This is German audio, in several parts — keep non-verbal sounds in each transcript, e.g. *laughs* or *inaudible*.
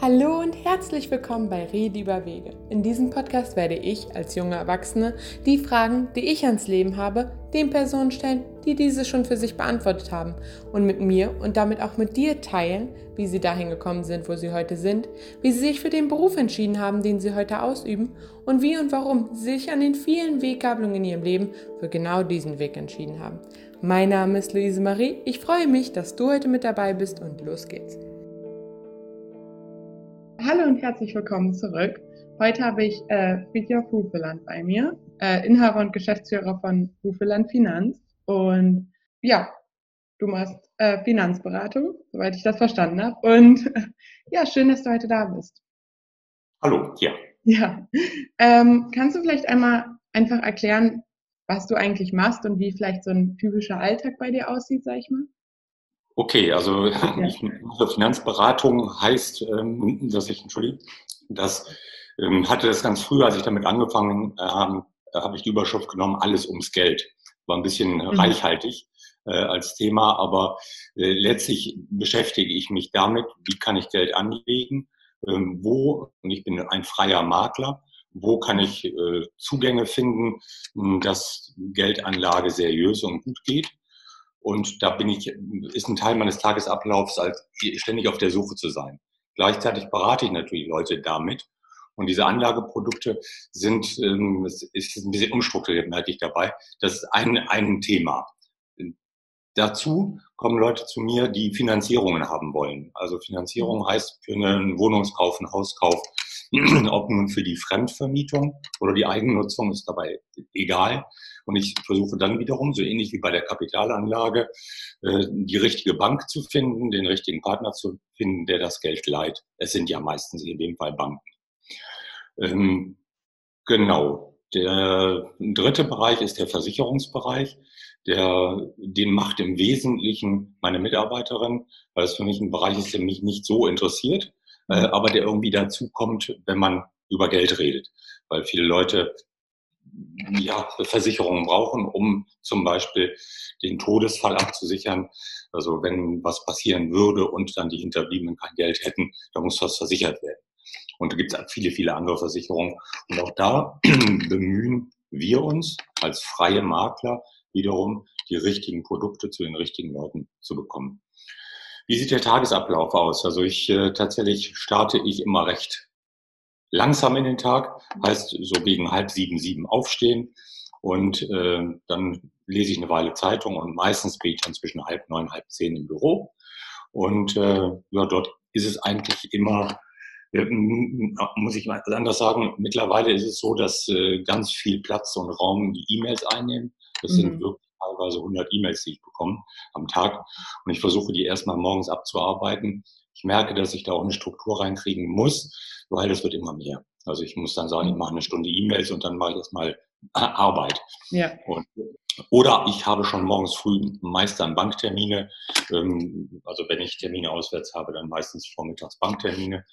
Hallo und herzlich willkommen bei Rede über Wege. In diesem Podcast werde ich als junge Erwachsene die Fragen, die ich ans Leben habe, den Personen stellen, die diese schon für sich beantwortet haben und mit mir und damit auch mit dir teilen, wie sie dahin gekommen sind, wo sie heute sind, wie sie sich für den Beruf entschieden haben, den sie heute ausüben und wie und warum sie sich an den vielen Weggabelungen in ihrem Leben für genau diesen Weg entschieden haben. Mein Name ist Luise Marie. Ich freue mich, dass du heute mit dabei bist und los geht's. Hallo und herzlich willkommen zurück. Heute habe ich äh, Friedhof Hufeland bei mir, äh, Inhaber und Geschäftsführer von Hufeland Finanz. Und ja, du machst äh, Finanzberatung, soweit ich das verstanden habe. Und ja, schön, dass du heute da bist. Hallo, ja. Ja. Ähm, kannst du vielleicht einmal einfach erklären, was du eigentlich machst und wie vielleicht so ein typischer Alltag bei dir aussieht, sag ich mal? Okay, also ja. *laughs* Finanzberatung heißt, ähm, dass ich, entschuldige, das ähm, hatte das ganz früh, als ich damit angefangen äh, habe, habe ich die Überschrift genommen, alles ums Geld. War ein bisschen mhm. reichhaltig äh, als Thema, aber äh, letztlich beschäftige ich mich damit, wie kann ich Geld anlegen, ähm, wo, und ich bin ein freier Makler, wo kann ich äh, Zugänge finden, dass Geldanlage seriös und gut geht und da bin ich, ist ein Teil meines Tagesablaufs, als ständig auf der Suche zu sein. Gleichzeitig berate ich natürlich Leute damit. Und diese Anlageprodukte sind, ähm, es ist ein bisschen umstrukturiert, merke ich dabei. Das ist ein, ein Thema. Dazu kommen Leute zu mir, die Finanzierungen haben wollen. Also Finanzierung heißt für einen Wohnungskauf, einen Hauskauf, *clears throat* ob nun für die Fremdvermietung oder die Eigennutzung ist dabei egal. Und ich versuche dann wiederum, so ähnlich wie bei der Kapitalanlage, äh, die richtige Bank zu finden, den richtigen Partner zu finden, der das Geld leiht. Es sind ja meistens in dem Fall Banken. Ähm, genau. Der dritte Bereich ist der Versicherungsbereich. Der, den macht im Wesentlichen meine Mitarbeiterin, weil es für mich ein Bereich ist, der mich nicht so interessiert, äh, aber der irgendwie dazu kommt, wenn man über Geld redet. Weil viele Leute ja, Versicherungen brauchen, um zum Beispiel den Todesfall abzusichern. Also wenn was passieren würde und dann die Hinterbliebenen kein Geld hätten, dann muss das versichert werden. Und da gibt es viele, viele andere Versicherungen. Und auch da *clears throat* bemühen wir uns als freie Makler wiederum, die richtigen Produkte zu den richtigen Leuten zu bekommen. Wie sieht der Tagesablauf aus? Also ich äh, tatsächlich starte ich immer recht langsam in den Tag, heißt so gegen halb sieben, sieben aufstehen und äh, dann lese ich eine Weile Zeitung und meistens bin ich dann zwischen halb neun, halb zehn im Büro und äh, ja, dort ist es eigentlich immer äh, muss ich mal anders sagen, mittlerweile ist es so, dass äh, ganz viel Platz und Raum die E-Mails einnehmen. Das mhm. sind wirklich teilweise 100 E-Mails, die ich bekomme am Tag. Und ich versuche die erstmal morgens abzuarbeiten. Ich merke, dass ich da auch eine Struktur reinkriegen muss, weil das wird immer mehr. Also ich muss dann sagen, ich mache eine Stunde E-Mails und dann mache ich erstmal Arbeit. Ja. Und, oder ich habe schon morgens früh meist dann Banktermine. Ähm, also wenn ich Termine auswärts habe, dann meistens vormittags Banktermine.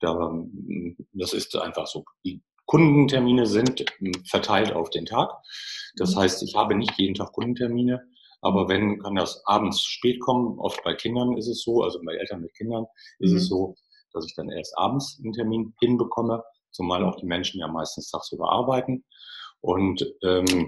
das ist einfach so. Die Kundentermine sind verteilt auf den Tag. Das mhm. heißt, ich habe nicht jeden Tag Kundentermine. Aber wenn, kann das abends spät kommen. Oft bei Kindern ist es so, also bei Eltern mit Kindern ist mhm. es so, dass ich dann erst abends einen Termin hinbekomme, zumal auch die Menschen ja meistens tagsüber arbeiten. Und ähm,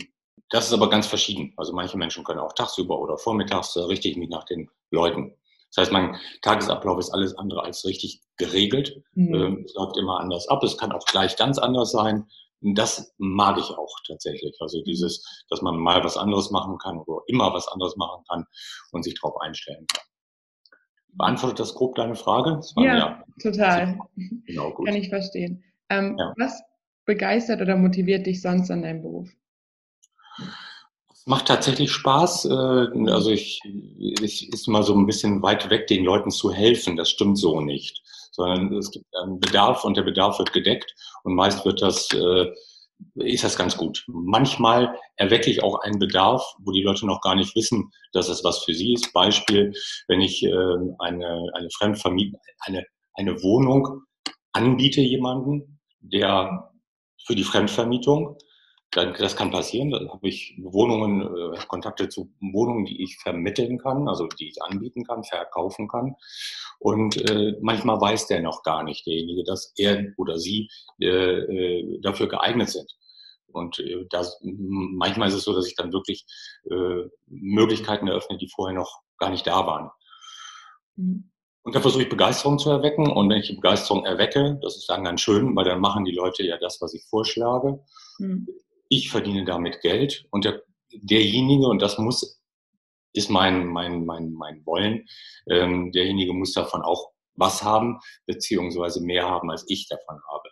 das ist aber ganz verschieden. Also manche Menschen können auch tagsüber oder vormittags, da richte ich mich nach den Leuten. Das heißt, mein Tagesablauf ist alles andere als richtig geregelt. Mhm. Ähm, es läuft immer anders ab. Es kann auch gleich ganz anders sein. Das mag ich auch tatsächlich. Also dieses, dass man mal was anderes machen kann oder immer was anderes machen kann und sich darauf einstellen kann. Beantwortet das grob deine Frage? War, ja, ja, total. Genau, gut. Kann ich verstehen. Ähm, ja. Was begeistert oder motiviert dich sonst an deinem Beruf? Es macht tatsächlich Spaß. Äh, also ich, ich ist mal so ein bisschen weit weg, den Leuten zu helfen. Das stimmt so nicht. Sondern es gibt einen Bedarf und der Bedarf wird gedeckt und meist wird das äh, ist das ganz gut. Manchmal erwecke ich auch einen Bedarf, wo die Leute noch gar nicht wissen, dass es was für sie ist. Beispiel, wenn ich äh, eine, eine Fremdvermietung, eine, eine Wohnung anbiete jemanden, der für die Fremdvermietung, das kann passieren. Da habe ich Wohnungen, äh, Kontakte zu Wohnungen, die ich vermitteln kann, also die ich anbieten kann, verkaufen kann. Und äh, manchmal weiß der noch gar nicht, derjenige, dass er oder sie äh, äh, dafür geeignet sind. Und äh, das, manchmal ist es so, dass ich dann wirklich äh, Möglichkeiten eröffne, die vorher noch gar nicht da waren. Mhm. Und da versuche ich Begeisterung zu erwecken. Und wenn ich die Begeisterung erwecke, das ist dann ganz schön, weil dann machen die Leute ja das, was ich vorschlage. Mhm ich verdiene damit Geld und der, derjenige, und das muss, ist mein, mein, mein, mein Wollen, ähm, derjenige muss davon auch was haben, beziehungsweise mehr haben, als ich davon habe.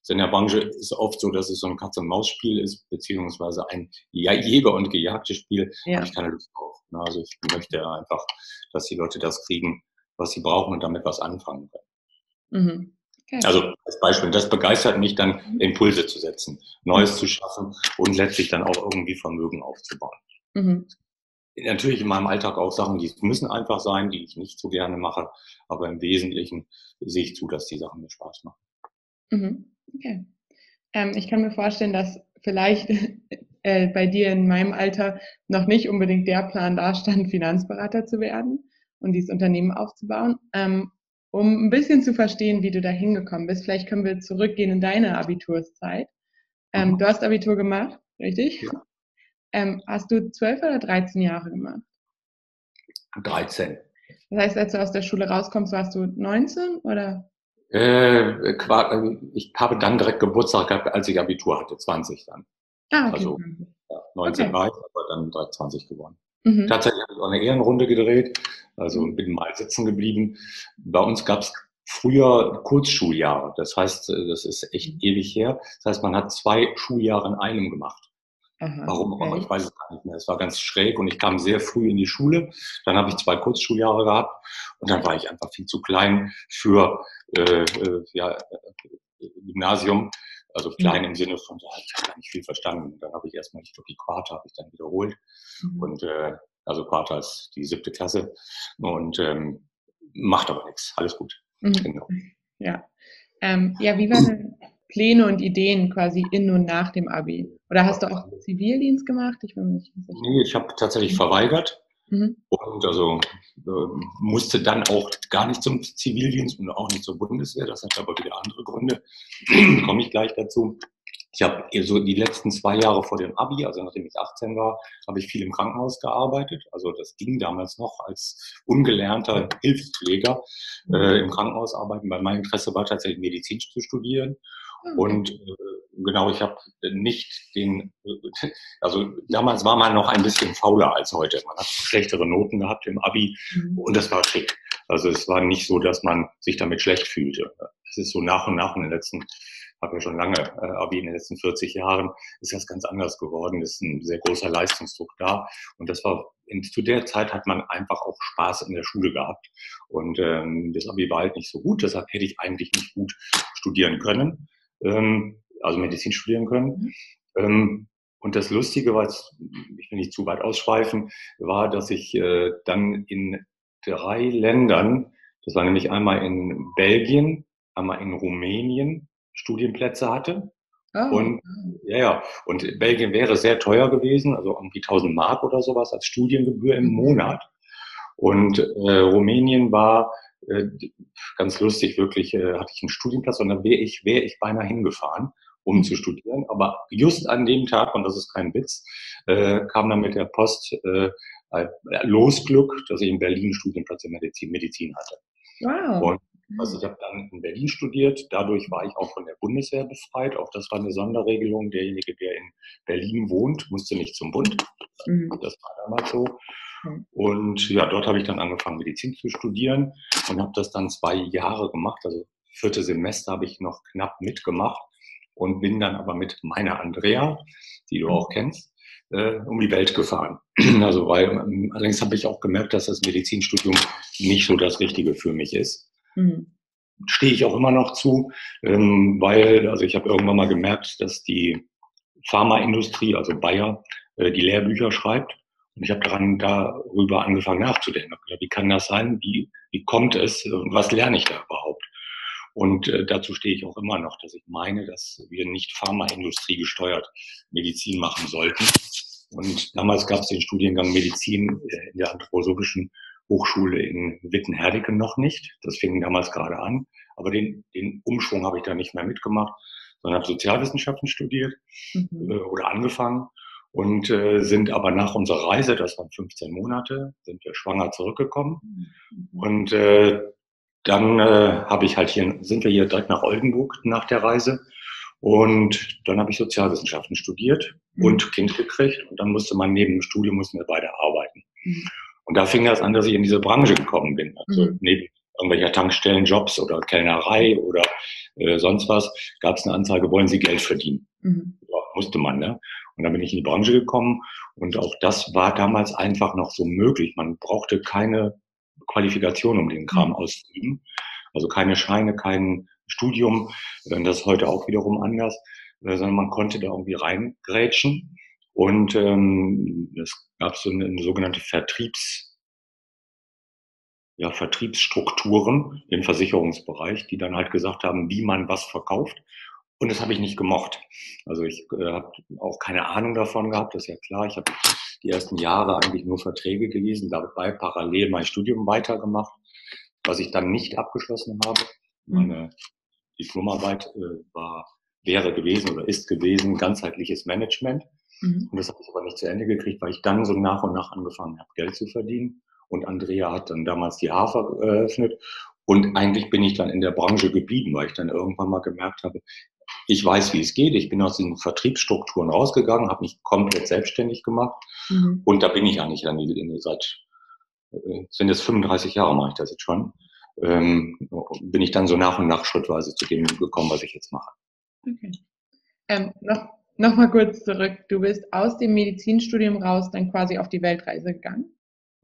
Also in der Branche ist oft so, dass es so ein Katz-und-Maus-Spiel ist, beziehungsweise ein Jäger- und gejagtes Spiel. Ja. habe ich keine Lust drauf. Also ich möchte einfach, dass die Leute das kriegen, was sie brauchen und damit was anfangen können. Mhm. Okay. Also als Beispiel, das begeistert mich dann, mhm. Impulse zu setzen, Neues zu schaffen und letztlich dann auch irgendwie Vermögen aufzubauen. Mhm. Natürlich in meinem Alltag auch Sachen, die müssen einfach sein, die ich nicht so gerne mache, aber im Wesentlichen sehe ich zu, dass die Sachen mir Spaß machen. Mhm. Okay. Ähm, ich kann mir vorstellen, dass vielleicht *laughs* äh, bei dir in meinem Alter noch nicht unbedingt der Plan da stand, *laughs* Finanzberater zu werden und dieses Unternehmen aufzubauen. Ähm, um ein bisschen zu verstehen, wie du da hingekommen bist. Vielleicht können wir zurückgehen in deine Abiturszeit. Ähm, mhm. Du hast Abitur gemacht, richtig? Ja. Ähm, hast du zwölf oder 13 Jahre gemacht? 13. Das heißt, als du aus der Schule rauskommst, warst du 19 oder? Äh, ich habe dann direkt Geburtstag gehabt, als ich Abitur hatte, 20 dann. Ah, okay. Also ja, 19 okay. war ich, aber dann 20 geworden. Mhm. Tatsächlich habe ich auch eine Ehrenrunde gedreht, also mhm. bin mal sitzen geblieben. Bei uns gab es früher Kurzschuljahre. Das heißt, äh, das ist echt mhm. ewig her. Das heißt, man hat zwei Schuljahre in einem gemacht. Aha, Warum okay. aber ich weiß es gar nicht mehr. Es war ganz schräg und ich kam sehr früh in die Schule. Dann habe ich zwei Kurzschuljahre gehabt und dann war ich einfach viel zu klein für äh, äh, ja, äh, Gymnasium. Also klein im Sinne von, ja, ich habe gar nicht viel verstanden. Dann habe ich erstmal, ich glaube, die Quarte habe ich dann wiederholt. Mhm. Und äh, also Quarte als die siebte Klasse. Und ähm, macht aber nichts. Alles gut. Mhm. Genau. Ja. Ähm, ja, wie waren denn Pläne und Ideen quasi in und nach dem Abi? Oder hast du auch Zivildienst gemacht? Ich bin nicht sicher. Nee, ich habe tatsächlich verweigert. Mhm. Und also äh, musste dann auch gar nicht zum Zivildienst und auch nicht zur Bundeswehr. Das hat aber wieder andere Gründe. *clears throat* Komme ich gleich dazu. Ich habe so die letzten zwei Jahre vor dem Abi, also nachdem ich 18 war, habe ich viel im Krankenhaus gearbeitet. Also das ging damals noch als ungelernter Hilfspfleger äh, im Krankenhaus arbeiten, weil mein Interesse war tatsächlich Medizin zu studieren. Okay. Und äh, genau, ich habe nicht den, also damals war man noch ein bisschen fauler als heute. Man hat schlechtere Noten gehabt im Abi mhm. und das war schick. Also es war nicht so, dass man sich damit schlecht fühlte. Es ist so nach und nach in den letzten, habe ja schon lange äh, Abi in den letzten 40 Jahren, ist das ganz anders geworden. Es ist ein sehr großer Leistungsdruck da und das war in, zu der Zeit hat man einfach auch Spaß in der Schule gehabt und ähm, das Abi war halt nicht so gut. Deshalb hätte ich eigentlich nicht gut studieren können ähm, also Medizin studieren können. Mhm. Ähm, und das Lustige war, ich will nicht zu weit ausschweifen, war, dass ich äh, dann in drei Ländern, das war nämlich einmal in Belgien, einmal in Rumänien, Studienplätze hatte. Oh. Und ja, ja, und Belgien wäre sehr teuer gewesen, also irgendwie 1000 Mark oder sowas als Studiengebühr im mhm. Monat. Und äh, Rumänien war äh, ganz lustig, wirklich äh, hatte ich einen Studienplatz und dann wäre ich, wäre ich beinahe hingefahren, um zu studieren. Aber just an dem Tag, und das ist kein Witz, äh, kam dann mit der Post äh, Losglück, dass ich in Berlin Studienplatz in Medizin, Medizin hatte. Wow. Und also ich habe dann in Berlin studiert, dadurch war ich auch von der Bundeswehr befreit. Auch das war eine Sonderregelung. Derjenige, der in Berlin wohnt, musste nicht zum Bund. Mhm. Das war damals so. Und ja, dort habe ich dann angefangen, Medizin zu studieren und habe das dann zwei Jahre gemacht. Also vierte Semester habe ich noch knapp mitgemacht und bin dann aber mit meiner Andrea, die du auch kennst, äh, um die Welt gefahren. *clears throat* Also weil ähm, allerdings habe ich auch gemerkt, dass das Medizinstudium nicht so das Richtige für mich ist. Mhm. Stehe ich auch immer noch zu, ähm, weil also ich habe irgendwann mal gemerkt, dass die Pharmaindustrie, also Bayer, äh, die Lehrbücher schreibt und ich habe daran darüber angefangen nachzudenken. Wie kann das sein? Wie, wie kommt es? Und was lerne ich da überhaupt? Und äh, dazu stehe ich auch immer noch, dass ich meine, dass wir nicht Pharmaindustrie gesteuert Medizin machen sollten. Und damals gab es den Studiengang Medizin äh, in der Anthroposophischen Hochschule in Wittenherdecke noch nicht. Das fing damals gerade an. Aber den, den Umschwung habe ich da nicht mehr mitgemacht, sondern habe Sozialwissenschaften studiert mhm. äh, oder angefangen und äh, sind aber nach unserer Reise, das waren 15 Monate, sind wir schwanger zurückgekommen. Mhm. Und äh, dann äh, habe ich halt hier, sind wir hier direkt nach Oldenburg nach der Reise. Und dann habe ich Sozialwissenschaften studiert mhm. und Kind gekriegt. Und dann musste man neben dem Studium mussten wir beide arbeiten. Mhm. Und da fing das an, dass ich in diese Branche gekommen bin. Also mhm. neben irgendwelcher Tankstellenjobs oder Kellnerei oder äh, sonst was, gab es eine Anzeige, wollen Sie Geld verdienen? Mhm. Ja, musste man, ne? Und dann bin ich in die Branche gekommen und auch das war damals einfach noch so möglich. Man brauchte keine Qualifikation, um den Kram mhm. auszuüben. Also keine Scheine, kein Studium. Das ist heute auch wiederum anders, äh, sondern man konnte da irgendwie reingrätschen. Und ähm, es gab so eine, eine sogenannte Vertriebs- ja, Vertriebsstrukturen im Versicherungsbereich, die dann halt gesagt haben, wie man was verkauft. Und das habe ich nicht gemocht. Also ich äh, habe auch keine Ahnung davon gehabt, das ist ja klar. Ich habe die ersten Jahre eigentlich nur Verträge gelesen, dabei parallel mein Studium weitergemacht, was ich dann nicht abgeschlossen habe. Mhm. Meine Diplomarbeit äh, war, wäre gewesen oder ist gewesen, ganzheitliches Management. Mhm. Und das habe ich aber nicht zu Ende gekriegt, weil ich dann so nach und nach angefangen habe, Geld zu verdienen. Und Andrea hat dann damals die Hafer eröffnet. Und eigentlich bin ich dann in der Branche geblieben, weil ich dann irgendwann mal gemerkt habe, ich weiß, wie es geht. Ich bin aus den Vertriebsstrukturen rausgegangen, habe mich komplett selbstständig gemacht. Mhm. Und da bin ich eigentlich dann seit, äh, sind jetzt 35 Jahre mache ich das jetzt schon, ähm, bin ich dann so nach und nach schrittweise zu dem gekommen, was ich jetzt mache. Okay. Ähm, noch, noch mal kurz zurück. Du bist aus dem Medizinstudium raus dann quasi auf die Weltreise gegangen?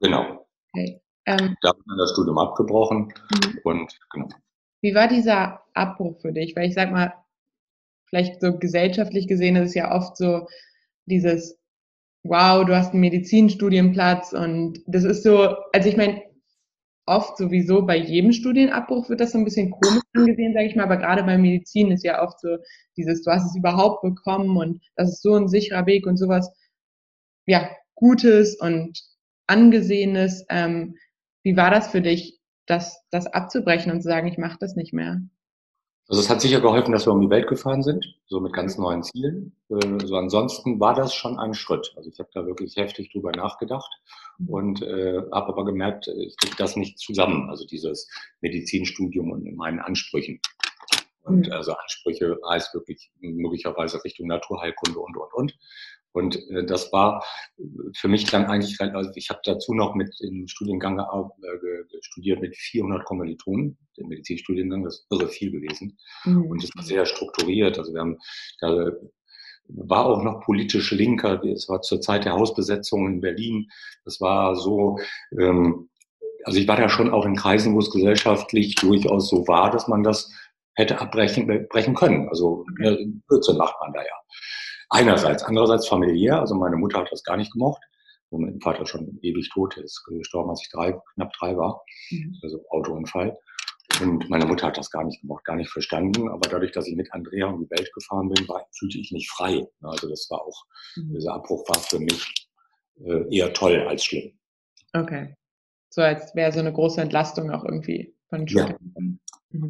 Genau. Okay. Ähm, da habe ich dann das Studium abgebrochen mhm. und genau. Wie war dieser Abbruch für dich? Weil ich sag mal, vielleicht so gesellschaftlich gesehen ist es ja oft so dieses, wow, du hast einen Medizinstudienplatz und das ist so, also ich meine, oft sowieso bei jedem Studienabbruch wird das so ein bisschen komisch angesehen, sage ich mal, aber gerade bei Medizin ist ja oft so dieses, du hast es überhaupt bekommen und das ist so ein sicherer Weg und sowas, ja, Gutes und Angesehenes. Ähm, wie war das für dich, das, das abzubrechen und zu sagen, ich mache das nicht mehr? Also es hat sicher geholfen, dass wir um die Welt gefahren sind, so mit ganz neuen Zielen. Äh, so ansonsten war das schon ein Schritt. Also ich habe da wirklich heftig drüber nachgedacht und äh, habe aber gemerkt, ich kriege das nicht zusammen, also dieses Medizinstudium und meinen Ansprüchen. Und mhm. also Ansprüche heißt wirklich möglicherweise Richtung Naturheilkunde und, und, und. Und äh, das war für mich dann eigentlich, also ich habe dazu noch mit im Studiengang äh, studiert mit 400 Kommilitonen, den Medizinstudiengang, das ist irre viel gewesen. Mhm. Und es war sehr strukturiert. Also wir haben, da war auch noch politisch linker, es war zur Zeit der Hausbesetzung in Berlin. Das war so, ähm, also ich war da schon auch in Kreisen, wo es gesellschaftlich durchaus so war, dass man das hätte abbrechen brechen können. Also Blödsinn macht man da ja. Einerseits. Andererseits familiär. Also meine Mutter hat das gar nicht gemocht. Und mein Vater schon ewig tot ist, gestorben, als ich drei, knapp drei war. Mhm. Also Autounfall. Und meine Mutter hat das gar nicht gemocht, gar nicht verstanden. Aber dadurch, dass ich mit Andrea um die Welt gefahren bin, war, fühlte ich mich frei. Also das war auch, mhm. dieser Abbruch war für mich äh, eher toll als schlimm. Okay. So als wäre so eine große Entlastung auch irgendwie von ja. Mhm.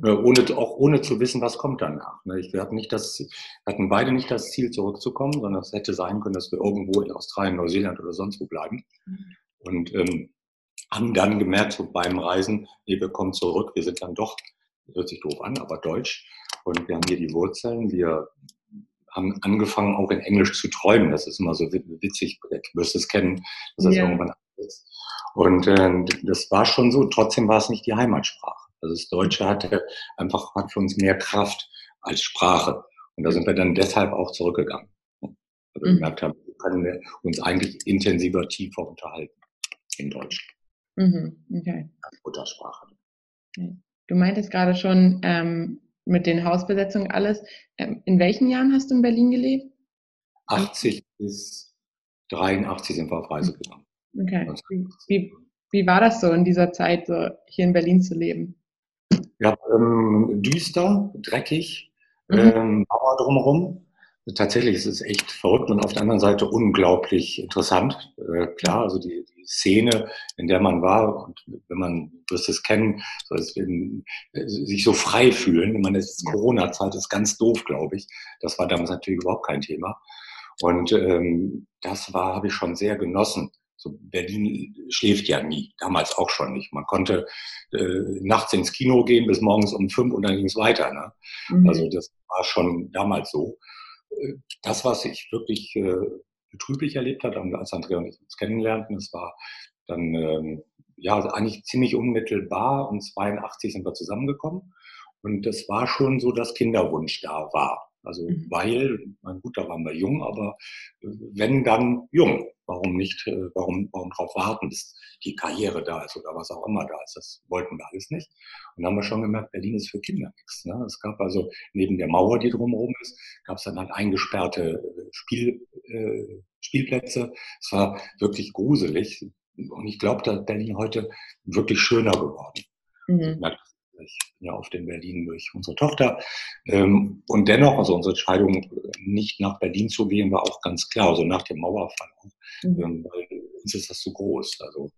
Äh, ohne, auch ohne zu wissen, was kommt danach. Ne? Wir hatten, nicht das, hatten beide nicht das Ziel, zurückzukommen, sondern es hätte sein können, dass wir irgendwo in Australien, Neuseeland oder sonst wo bleiben. Mhm. Und ähm, haben dann gemerkt, so beim Reisen, nee, wir kommen zurück, wir sind dann doch, hört sich doof an, aber deutsch. Und wir haben hier die Wurzeln, wir haben angefangen, auch in Englisch zu träumen. Das ist immer so witzig, du wirst es kennen, dass das yeah. irgendwann ist. Und äh, das war schon so, trotzdem war es nicht die Heimatsprache. Also das Deutsche hatte einfach hat für uns mehr Kraft als Sprache. Und da sind wir dann deshalb auch zurückgegangen. Weil wir mhm. gemerkt haben, wir können uns eigentlich intensiver, tiefer unterhalten in Deutsch. Mhm. Okay. Als Muttersprache. Du meintest gerade schon ähm, mit den Hausbesetzungen alles. Ähm, in welchen Jahren hast du in Berlin gelebt? 80 bis 83 sind wir auf Reise gegangen. Okay. Wie, wie war das so in dieser Zeit, so hier in Berlin zu leben? Ja, ähm, düster, dreckig, mhm. ähm, Mauer drumherum. Tatsächlich ist es echt verrückt und auf der anderen Seite unglaublich interessant. Äh, klar, also die, die, Szene, in der man war, und wenn man, wirst es kennen, so es eben, äh, sich so frei fühlen. Ich meine, es ist Corona-Zeit, ist ganz doof, glaube ich. Das war damals natürlich überhaupt kein Thema. Und ähm, das war, habe ich schon sehr genossen. So Berlin schläft ja nie, damals auch schon nicht. Man konnte äh, nachts ins Kino gehen bis morgens um fünf und dann ging es weiter. Ne? Mhm. Also das war schon damals so. Äh, das, was ich wirklich äh, betrüblich erlebt habe, als Andrea und ich uns kennenlernten, das war dann ähm, ja eigentlich ziemlich unmittelbar und 82 sind wir zusammengekommen. Und das war schon so, dass Kinderwunsch da war. Also mhm. weil, mein gut, da waren wir jung, aber äh, wenn dann jung. Warum nicht, äh, warum, warum drauf warten, bis die Karriere da ist oder was auch immer da ist. Das wollten wir alles nicht. Und dann haben wir schon gemerkt, Berlin ist für Kinder nichts. Ne? Es gab also neben der Mauer, die drumherum ist, gab es dann halt eingesperrte äh, Spiel, äh, Spielplätze. Es war wirklich gruselig. Und ich glaube, dass Berlin heute wirklich schöner geworden. Mhm. Merke ich bin ja auf in Berlin durch unsere Tochter. Ähm, und dennoch, also unsere Entscheidung, nicht nach Berlin zu gehen, war auch ganz klar. Also nach dem Mauerfall auch. Mhm. Ähm, weil uns ist das zu groß, also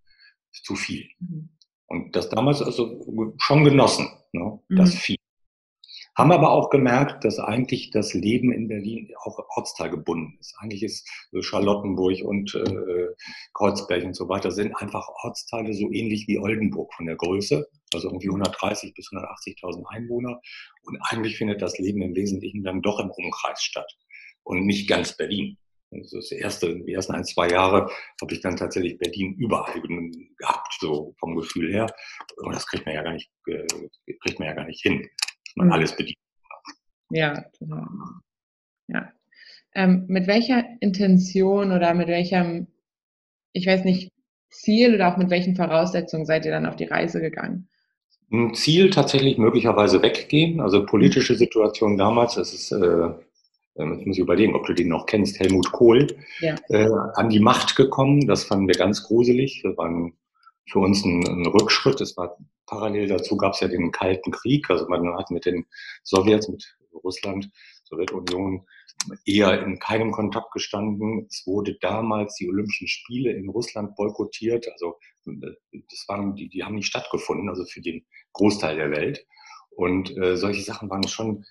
zu viel. Mhm. Und das damals also schon genossen, ne, das mhm. viel. Haben aber auch gemerkt, dass eigentlich das Leben in Berlin auch ortsteilgebunden ist. Eigentlich ist Charlottenburg und äh, Kreuzberg und so weiter sind einfach Ortsteile so ähnlich wie Oldenburg von der Größe, also irgendwie 130 bis 180.000 Einwohner. Und eigentlich findet das Leben im Wesentlichen dann doch im Umkreis statt und nicht ganz Berlin. Also das erste, die ersten ein, zwei Jahre habe ich dann tatsächlich Berlin überall gehabt, so vom Gefühl her. Und das kriegt man ja gar nicht, äh, kriegt man ja gar nicht hin man mhm. alles bedient. Ja, total. Ja. Ähm, mit welcher Intention oder mit welchem, ich weiß nicht, Ziel oder auch mit welchen Voraussetzungen seid ihr dann auf die Reise gegangen? Ein Ziel tatsächlich möglicherweise weggehen. Also politische Situation damals, das ist, äh, ähm, ich muss überlegen, ob du den noch kennst, Helmut Kohl, ja. äh, an die Macht gekommen. Das fanden wir ganz gruselig. Wir waren für uns ein, ein Rückschritt. Es war parallel dazu gab es ja den Kalten Krieg. Also man hat mit den Sowjets, mit Russland, Sowjetunion eher in keinem Kontakt gestanden. Es wurde damals die Olympischen Spiele in Russland boykottiert. Also das waren die, die haben nicht stattgefunden, also für den Großteil der Welt. Und äh, solche Sachen waren schon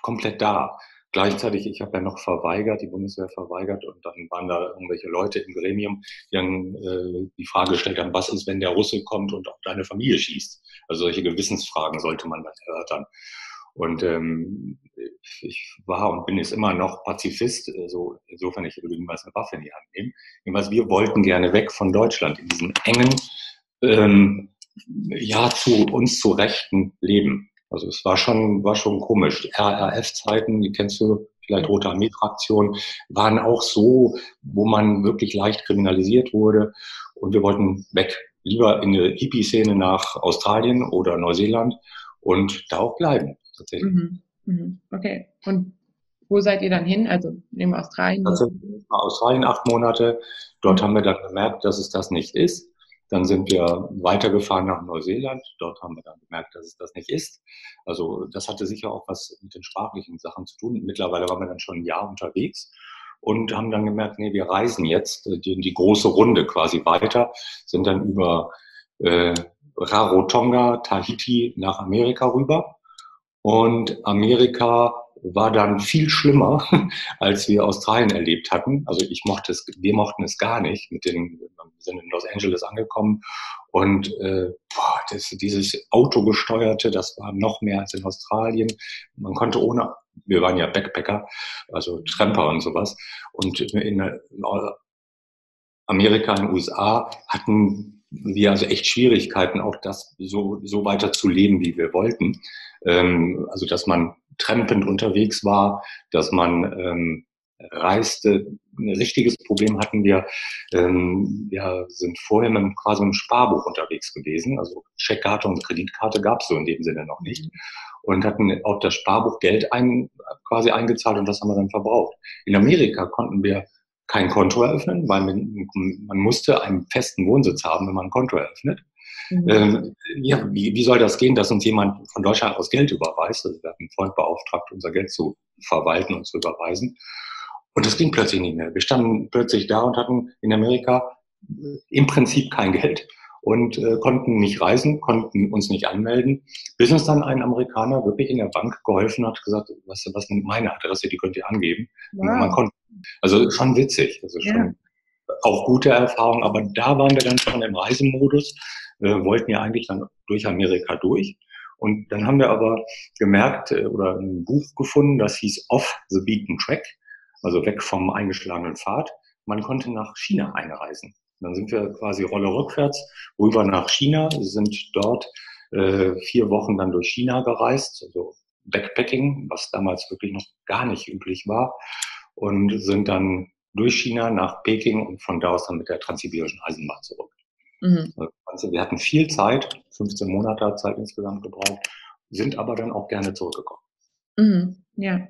komplett da. Gleichzeitig, ich habe ja noch verweigert, die Bundeswehr verweigert und dann waren da irgendwelche Leute im Gremium, die dann äh, die Frage gestellt haben, was ist, wenn der Russe kommt und auf deine Familie schießt? Also solche Gewissensfragen sollte man dann erörtern. Und ähm, ich war und bin jetzt immer noch Pazifist, also insofern ich würde niemals eine Waffe in die Hand nehmen. Jedenfalls, wir wollten gerne weg von Deutschland in diesem engen, ähm, ja, zu uns zu rechten Leben. Also es war schon, war schon komisch. RRF-Zeiten, die kennst du vielleicht Rote Armee-Fraktion, waren auch so, wo man wirklich leicht kriminalisiert wurde. Und wir wollten weg, lieber in eine Hippie-Szene nach Australien oder Neuseeland und da auch bleiben, tatsächlich. Mhm. Mhm. Okay. Und wo seid ihr dann hin? Also in Australien? Also, Australien acht Monate. Dort mhm. haben wir dann gemerkt, dass es das nicht ist. Dann sind wir weitergefahren nach Neuseeland. Dort haben wir dann gemerkt, dass es das nicht ist. Also das hatte sicher auch was mit den sprachlichen Sachen zu tun. Mittlerweile waren wir dann schon ein Jahr unterwegs und haben dann gemerkt, nee, wir reisen jetzt äh, die, die große Runde quasi weiter, sind dann über äh, Rarotonga, Tahiti nach Amerika rüber. Und Amerika war dann viel schlimmer, *laughs* als wir Australien erlebt hatten. Also ich mochte es, wir mochten es gar nicht. Mit den, wir sind in Los Angeles angekommen und äh, boah, das, dieses Autogesteuerte, das war noch mehr als in Australien. Man konnte ohne, wir waren ja Backpacker, also Tramper und sowas. Und in, in Amerika, in den USA hatten wir also echt Schwierigkeiten, auch das so, so weiter zu leben, wie wir wollten. Ähm, also dass man trampend unterwegs war, dass man ähm, reiste. Ein richtiges Problem hatten wir. Ähm, wir sind vorher mit quasi einem Sparbuch unterwegs gewesen. Also Checkkarte und Kreditkarte gab es so in dem Sinne noch nicht. Und hatten auf das Sparbuch Geld ein, quasi eingezahlt und das haben wir dann verbraucht. In Amerika konnten wir kein Konto eröffnen, weil man, man musste einen festen Wohnsitz haben, wenn man ein Konto eröffnet. Mhm. Ähm, ja, wie, wie soll das gehen, dass uns jemand von Deutschland aus Geld überweist? Also wir hatten einen Freund beauftragt, unser Geld zu verwalten und zu überweisen. Und das ging plötzlich nicht mehr. Wir standen plötzlich da und hatten in Amerika im Prinzip kein Geld und äh, konnten nicht reisen, konnten uns nicht anmelden, bis uns dann ein Amerikaner wirklich in der Bank geholfen hat, gesagt, was, was meine Adresse, die könnt ihr angeben. Wow. Man konnte, also schon witzig, also schon ja. auch gute Erfahrung, aber da waren wir dann schon im Reisemodus, äh, wollten ja eigentlich dann durch Amerika durch. Und dann haben wir aber gemerkt äh, oder ein Buch gefunden, das hieß Off the Beaten Track, also weg vom eingeschlagenen Pfad. Man konnte nach China einreisen. Dann sind wir quasi Rolle rückwärts rüber nach China, sind dort äh, vier Wochen dann durch China gereist, also Backpacking, was damals wirklich noch gar nicht üblich war, und sind dann durch China nach Peking und von da aus dann mit der transsibirischen Eisenbahn zurück. Mhm. Also wir hatten viel Zeit, 15 Monate Zeit insgesamt gebraucht, sind aber dann auch gerne zurückgekommen. Mhm. Ja.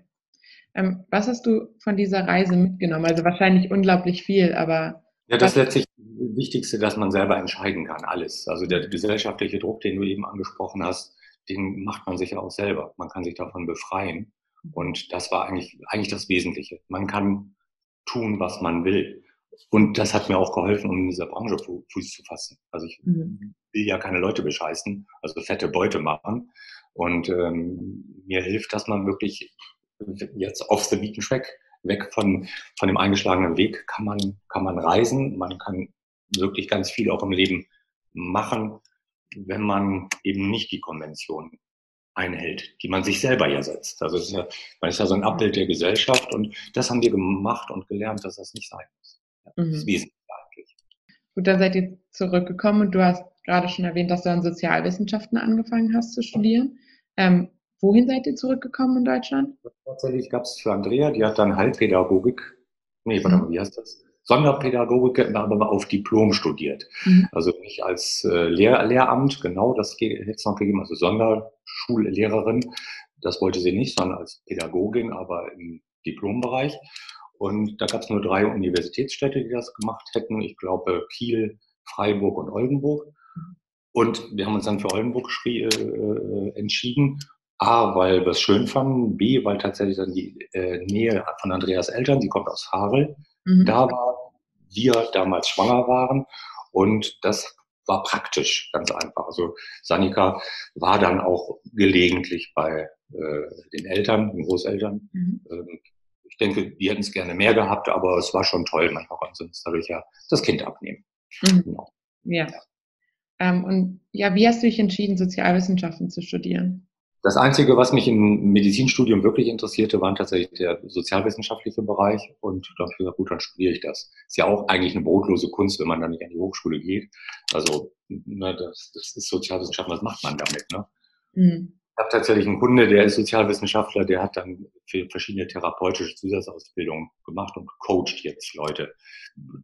Ähm, was hast du von dieser Reise mitgenommen? Also wahrscheinlich unglaublich viel, aber. Ja, das ist letztlich das Wichtigste, dass man selber entscheiden kann, alles. Also der gesellschaftliche Druck, den du eben angesprochen hast, den macht man sich ja auch selber. Man kann sich davon befreien. Und das war eigentlich, eigentlich das Wesentliche. Man kann tun, was man will. Und das hat mir auch geholfen, um in dieser Branche Fuß zu fassen. Also ich mhm. will ja keine Leute bescheißen, also fette Beute machen. Und ähm, mir hilft, dass man wirklich jetzt off the beaten track, weg von, von dem eingeschlagenen Weg, kann man, kann man reisen. Man kann wirklich ganz viel auch im Leben machen, wenn man eben nicht die Konvention einhält, die man sich selber ja setzt. Also ist ja, man ist ja so ein Abbild der Gesellschaft und das haben wir gemacht und gelernt, dass das nicht sein muss. Das ist mhm. wesentlich eigentlich. Gut, dann seid ihr zurückgekommen und du hast gerade schon erwähnt, dass du an Sozialwissenschaften angefangen hast zu studieren. Ähm, wohin seid ihr zurückgekommen in Deutschland? Tatsächlich gab es für Andrea, die hat dann Heilpädagogik, nee, warte mal, wie heißt das? Sonderpädagogik, aber auf Diplom studiert. Mhm. Also nicht als äh, Lehr Lehramt, genau, das hätte es noch gegeben, also Sonderschullehrerin, das wollte sie nicht, sondern als Pädagogin, aber im Diplombereich. Und da gab es nur drei Universitätsstädte, die das gemacht hätten. Ich glaube Kiel, Freiburg und Oldenburg. Und wir haben uns dann für Oldenburg äh, äh, entschieden. A, weil wir es schön fanden. B, weil tatsächlich dann die äh, Nähe von Andreas Eltern, die kommt aus Harel, mhm. da war, wir damals schwanger waren und das war praktisch, ganz einfach. Also Sanika war dann auch gelegentlich bei äh, den Eltern, den Großeltern. Mhm. Ähm, ich denke, die hätten es gerne mehr gehabt, aber es war schon toll. Manchmal konnten sie uns dadurch ja das Kind abnehmen. Mhm. Genau. Ja. Ähm, und ja, wie hast du dich entschieden, Sozialwissenschaften zu studieren? Das Einzige, was mich im Medizinstudium wirklich interessierte, war tatsächlich der sozialwissenschaftliche Bereich. Und da habe ich gesagt, gut, dann studiere ich das. Ist ja auch eigentlich eine brotlose Kunst, wenn man da nicht an die Hochschule geht. Also, ne, das, das ist Sozialwissenschaften, was macht man damit? Ne? Mhm. Ich habe tatsächlich einen Kunde, der ist Sozialwissenschaftler, der hat dann für verschiedene therapeutische Zusatzausbildungen gemacht und coacht jetzt Leute.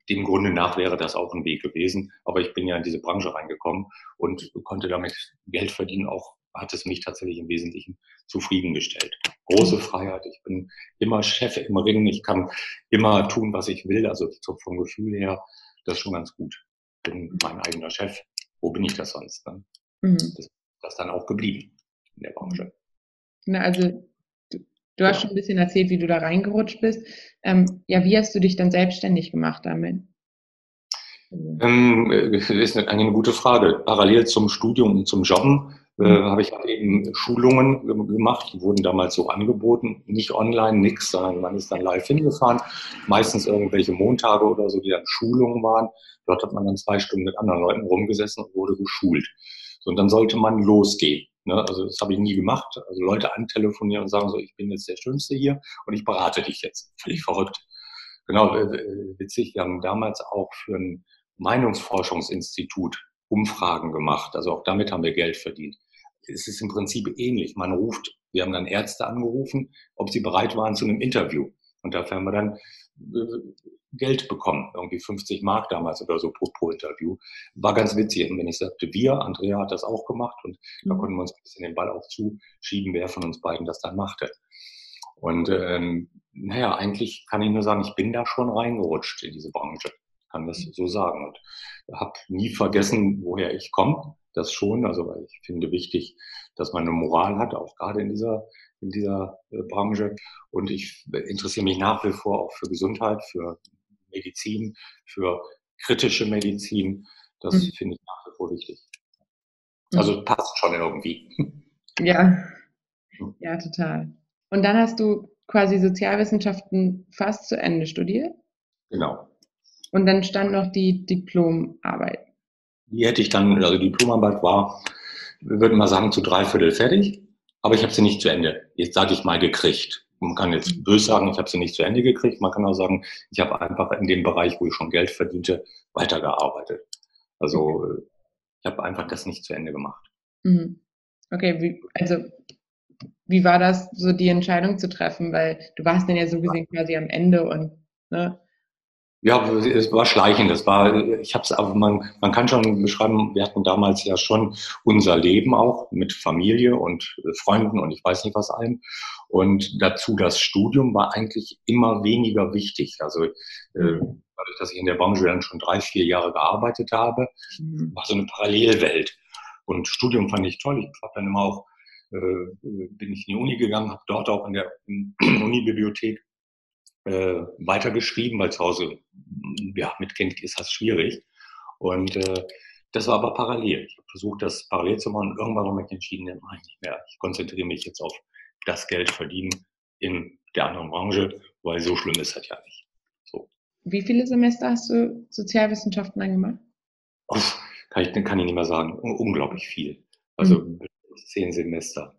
Dem Grunde nach wäre das auch ein Weg gewesen, aber ich bin ja in diese Branche reingekommen und konnte damit Geld verdienen, auch hat es mich tatsächlich im Wesentlichen zufriedengestellt. Große mhm. Freiheit. Ich bin immer Chef im Ring. Ich kann immer tun, was ich will. Also vom Gefühl her, das ist schon ganz gut. Bin mein eigener Chef. Wo bin ich das sonst? Ne? Mhm. Das, das ist dann auch geblieben in der Branche. Na, also du, du hast schon ein bisschen erzählt, wie du da reingerutscht bist. Ähm, ja, wie hast du dich dann selbstständig gemacht damit? Ähm, das ist eine, eine gute Frage. Parallel zum Studium und zum Jobben äh, mhm. habe ich eben Schulungen gemacht, die wurden damals so angeboten, nicht online, nix, sondern man ist dann live hingefahren, meistens irgendwelche Montage oder so, die dann Schulungen waren. Dort hat man dann zwei Stunden mit anderen Leuten rumgesessen und wurde geschult. So, und dann sollte man losgehen. Ne? Also das habe ich nie gemacht. Also Leute antelefonieren und sagen so, ich bin jetzt der Schönste hier und ich berate dich jetzt. Völlig verrückt. Genau, witzig, wir haben damals auch für ein Meinungsforschungsinstitut Umfragen gemacht. Also auch damit haben wir Geld verdient es ist im Prinzip ähnlich. Man ruft, wir haben dann Ärzte angerufen, ob sie bereit waren zu einem Interview. Und dafür haben wir dann äh, Geld bekommen, irgendwie 50 Mark damals oder so pro, pro Interview. War ganz witzig. Und wenn ich sagte, wir, Andrea hat das auch gemacht und mhm. da konnten wir uns ein bisschen den Ball auch zuschieben, wer von uns beiden das dann machte. Und ähm, naja, eigentlich kann ich nur sagen, ich bin da schon reingerutscht in diese Branche. Ich kann das so sagen. Und habe nie vergessen, woher ich komme das schon. Also weil ich finde wichtig, dass man eine Moral hat, auch gerade in dieser, in dieser äh, Branche. Und ich interessiere mich nach wie vor auch für Gesundheit, für Medizin, für kritische Medizin. Das mhm. finde ich nach wie vor wichtig. Also mhm. passt schon irgendwie. *laughs* Ja, ja, total. Und dann hast du quasi Sozialwissenschaften fast zu Ende studiert? Genau. Und dann stand noch die Diplomarbeit. Die hätte ich dann, also die Diplomarbeit war, wir würden mal sagen, zu drei Viertel fertig, aber ich habe sie nicht zu Ende, jetzt sage ich mal, gekriegt. Man kann jetzt mhm. böse sagen, ich habe sie nicht zu Ende gekriegt. Man kann auch sagen, ich habe einfach in dem Bereich, wo ich schon Geld verdiente, weitergearbeitet. Also ich habe einfach das nicht zu Ende gemacht. Mhm. Okay, wie, also wie war das, so die Entscheidung zu treffen? Weil du warst dann ja so gesehen quasi am Ende und ne? Ja, es war schleichend. Das war, ich habe es, aber man, man kann schon beschreiben, wir hatten damals ja schon unser Leben auch mit Familie und Freunden und ich weiß nicht was allem. Und dazu das Studium war eigentlich immer weniger wichtig. Also äh, dadurch, dass ich in der Branche dann schon drei, vier Jahre gearbeitet habe, mhm. war so eine Parallelwelt. Und Studium fand ich toll. Ich habe dann immer auch äh, bin ich in die Uni gegangen, habe dort auch in der *clears throat* Unibibliothek äh, weitergeschrieben, weil zu Hause ja, mit Kind ist das schwierig. Und äh, das war aber parallel. Ich habe versucht, das parallel zu machen. Irgendwann habe ich entschieden, das mache ich nicht mehr. Ich konzentriere mich jetzt auf das Geld verdienen in der anderen Branche, weil so schlimm ist das ja nicht. So. Wie viele Semester hast du Sozialwissenschaften angemacht? Oh, kann, ich, kann ich nicht mehr sagen. Unglaublich viel. Also mhm zehn Semester,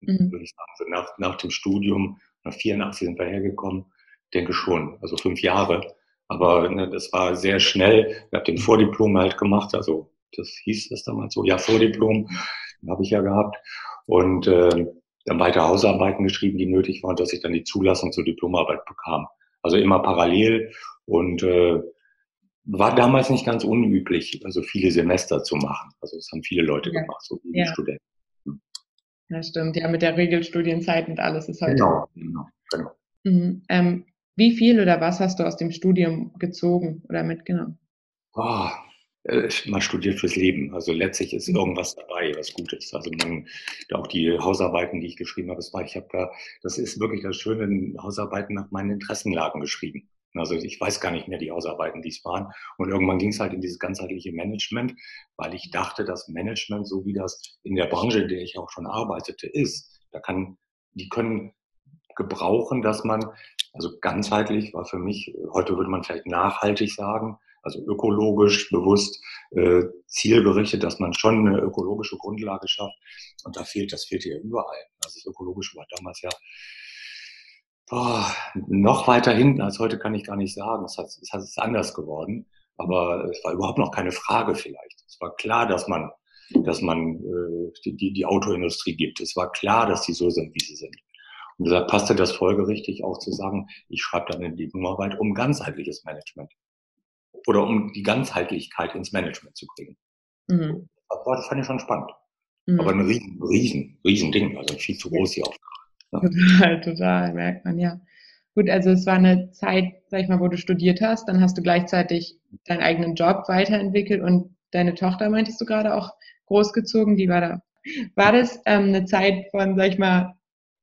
mhm. würde ich sagen. Also nach, nach dem Studium, nach 84 sind wir hergekommen, denke schon, also fünf Jahre. Aber ne, das war sehr schnell. Ich habe den Vordiplom halt gemacht, also das hieß das damals so, ja, Vordiplom habe ich ja gehabt. Und äh, dann weiter Hausarbeiten geschrieben, die nötig waren, dass ich dann die Zulassung zur Diplomarbeit bekam. Also immer parallel und äh, war damals nicht ganz unüblich, also viele Semester zu machen. Also das haben viele Leute ja. gemacht, so wie ja. Studenten. Ja, stimmt. Ja, mit der Regelstudienzeit und alles ist heute. Genau, genau, genau. Mhm. Ähm, wie viel oder was hast du aus dem Studium gezogen oder mitgenommen? Oh, man studiert fürs Leben. Also letztlich ist mhm. irgendwas dabei, was gut ist. Also man, auch die Hausarbeiten, die ich geschrieben habe, das war, ich habe da, das ist wirklich das Schöne, Hausarbeiten nach meinen Interessenlagen geschrieben. Also ich weiß gar nicht mehr die Hausarbeiten, die es waren. Und irgendwann ging es halt in dieses ganzheitliche Management, weil ich dachte, dass Management, so wie das in der Branche, in der ich auch schon arbeitete, ist, da kann, die können gebrauchen, dass man, also ganzheitlich war für mich, heute würde man vielleicht nachhaltig sagen, also ökologisch, bewusst, äh, zielgerichtet, dass man schon eine ökologische Grundlage schafft. Und da fehlt, das fehlt ja überall. Also das Ökologische war damals ja Oh, noch weiter hinten als heute kann ich gar nicht sagen. Es, hat, es ist anders geworden, aber es war überhaupt noch keine Frage vielleicht. Es war klar, dass man, dass man äh, die, die, die Autoindustrie gibt. Es war klar, dass die so sind, wie sie sind. Und deshalb passte das folgerichtig auch zu sagen, ich schreibe dann eine Diplomarbeit um ganzheitliches Management oder um die Ganzheitlichkeit ins Management zu kriegen. Mhm. Das fand ich schon spannend. Mhm. Aber ein riesen, riesen, riesen Ding, also viel zu groß die Aufgabe. Total, total, merkt man, ja. Gut, also es war eine Zeit, sag ich mal, wo du studiert hast, dann hast du gleichzeitig deinen eigenen Job weiterentwickelt und deine Tochter, meintest du gerade, auch großgezogen, die war da. War das ähm, eine Zeit von, sag ich mal,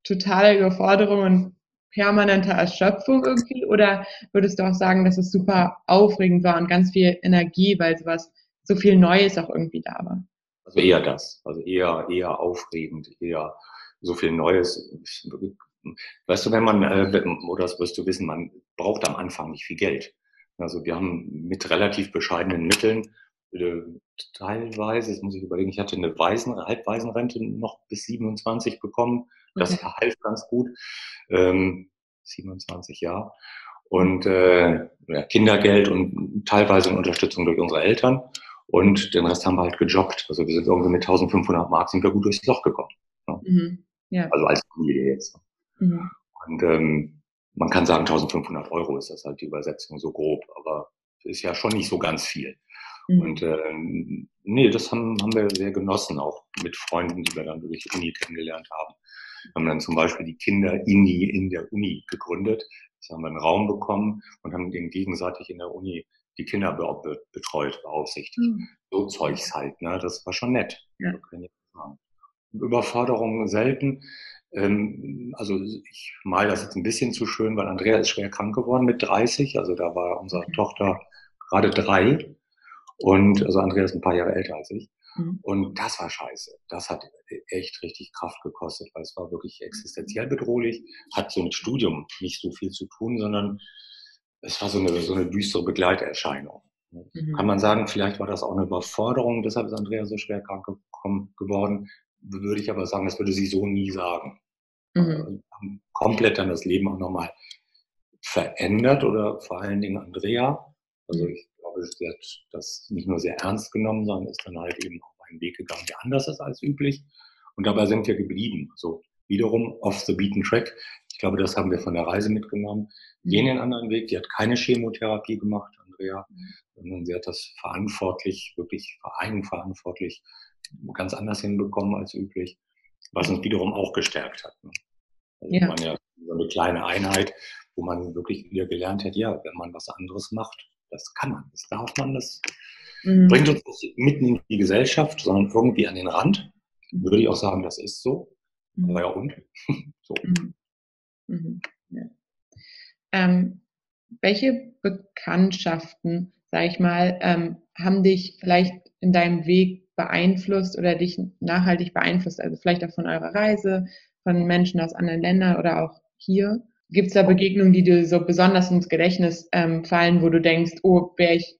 totaler Überforderung und permanenter Erschöpfung irgendwie? Oder würdest du auch sagen, dass es super aufregend war und ganz viel Energie, weil sowas, so viel Neues auch irgendwie da war? Also eher das, also eher, eher aufregend, eher so viel Neues. Weißt du, wenn man, äh, oder das wirst du wissen, man braucht am Anfang nicht viel Geld. Also wir haben mit relativ bescheidenen Mitteln teilweise, jetzt muss ich überlegen, ich hatte eine Waisen, Halbwaisenrente noch bis 27 bekommen. Das okay. half ganz gut. Ähm, 27 Jahre. Und äh, ja, Kindergeld und teilweise Unterstützung durch unsere Eltern. Und den Rest haben wir halt gejobbt. Also wir sind irgendwie mit 1500 Mark sind wir gut durchs Loch gekommen. Ja. Mhm. Ja. Also als Familie jetzt. Mhm. Und ähm, man kann sagen, 1500 Euro ist das halt die Übersetzung so grob, aber ist ja schon nicht so ganz viel. Mhm. Und ähm, nee, das haben, haben wir sehr genossen, auch mit Freunden, die wir dann durch die Uni kennengelernt haben. Wir haben dann zum Beispiel die Kinder-Ini in der Uni gegründet. Das haben wir einen Raum bekommen und haben den gegenseitig in der Uni die Kinder be betreut, beaufsichtigt. Mhm. So Zeugs halt, ne? Das war schon nett. Ja. Überforderungen selten. Ähm, also ich mal das jetzt ein bisschen zu schön, weil Andrea ist schwer krank geworden mit 30. Also da war unsere. Tochter gerade drei. Und also Andrea ist ein paar Jahre älter als ich. Mhm. Und das war scheiße. Das hat echt richtig Kraft gekostet, weil es war wirklich existenziell bedrohlich. Hat so mit Studium nicht so viel zu tun, sondern es war so eine, so eine düstere Begleiterscheinung. Mhm. Kann man sagen, vielleicht war das auch eine Überforderung, deshalb ist Andrea so schwer krank geworden. Würde ich aber sagen, das würde sie so nie sagen. Mhm. Haben komplett dann das Leben auch nochmal verändert oder vor allen Dingen Andrea. Also mhm. ich glaube, sie hat das nicht nur sehr ernst genommen, sondern ist dann halt eben auf einen Weg gegangen, der anders ist als üblich. Und dabei sind wir geblieben. So wiederum off the beaten track. Ich glaube, das haben wir von der Reise mitgenommen. Gehen den anderen Weg. Die hat keine Chemotherapie gemacht, Andrea, mhm. sondern sie hat das verantwortlich, wirklich eigenverantwortlich ganz anders hinbekommen als üblich, was uns wiederum auch gestärkt hat. Ne? Also ja. ja so eine kleine Einheit, wo man wirklich wieder gelernt hat, ja, wenn man was anderes macht, das kann man, das darf man, das mhm. bringt uns nicht mitten in die Gesellschaft, sondern irgendwie an den Rand. Mhm. Würde ich auch sagen, das ist so. Mhm. Aber ja und? *laughs* so. Mhm. mhm. Ja. Ähm, welche Bekanntschaften, sag ich mal, ähm, haben dich vielleicht in deinem Weg beeinflusst oder dich nachhaltig beeinflusst? Also vielleicht auch von eurer Reise, von Menschen aus anderen Ländern oder auch hier? Gibt es da Begegnungen, die dir so besonders ins Gedächtnis ähm, fallen, wo du denkst, oh, wäre ich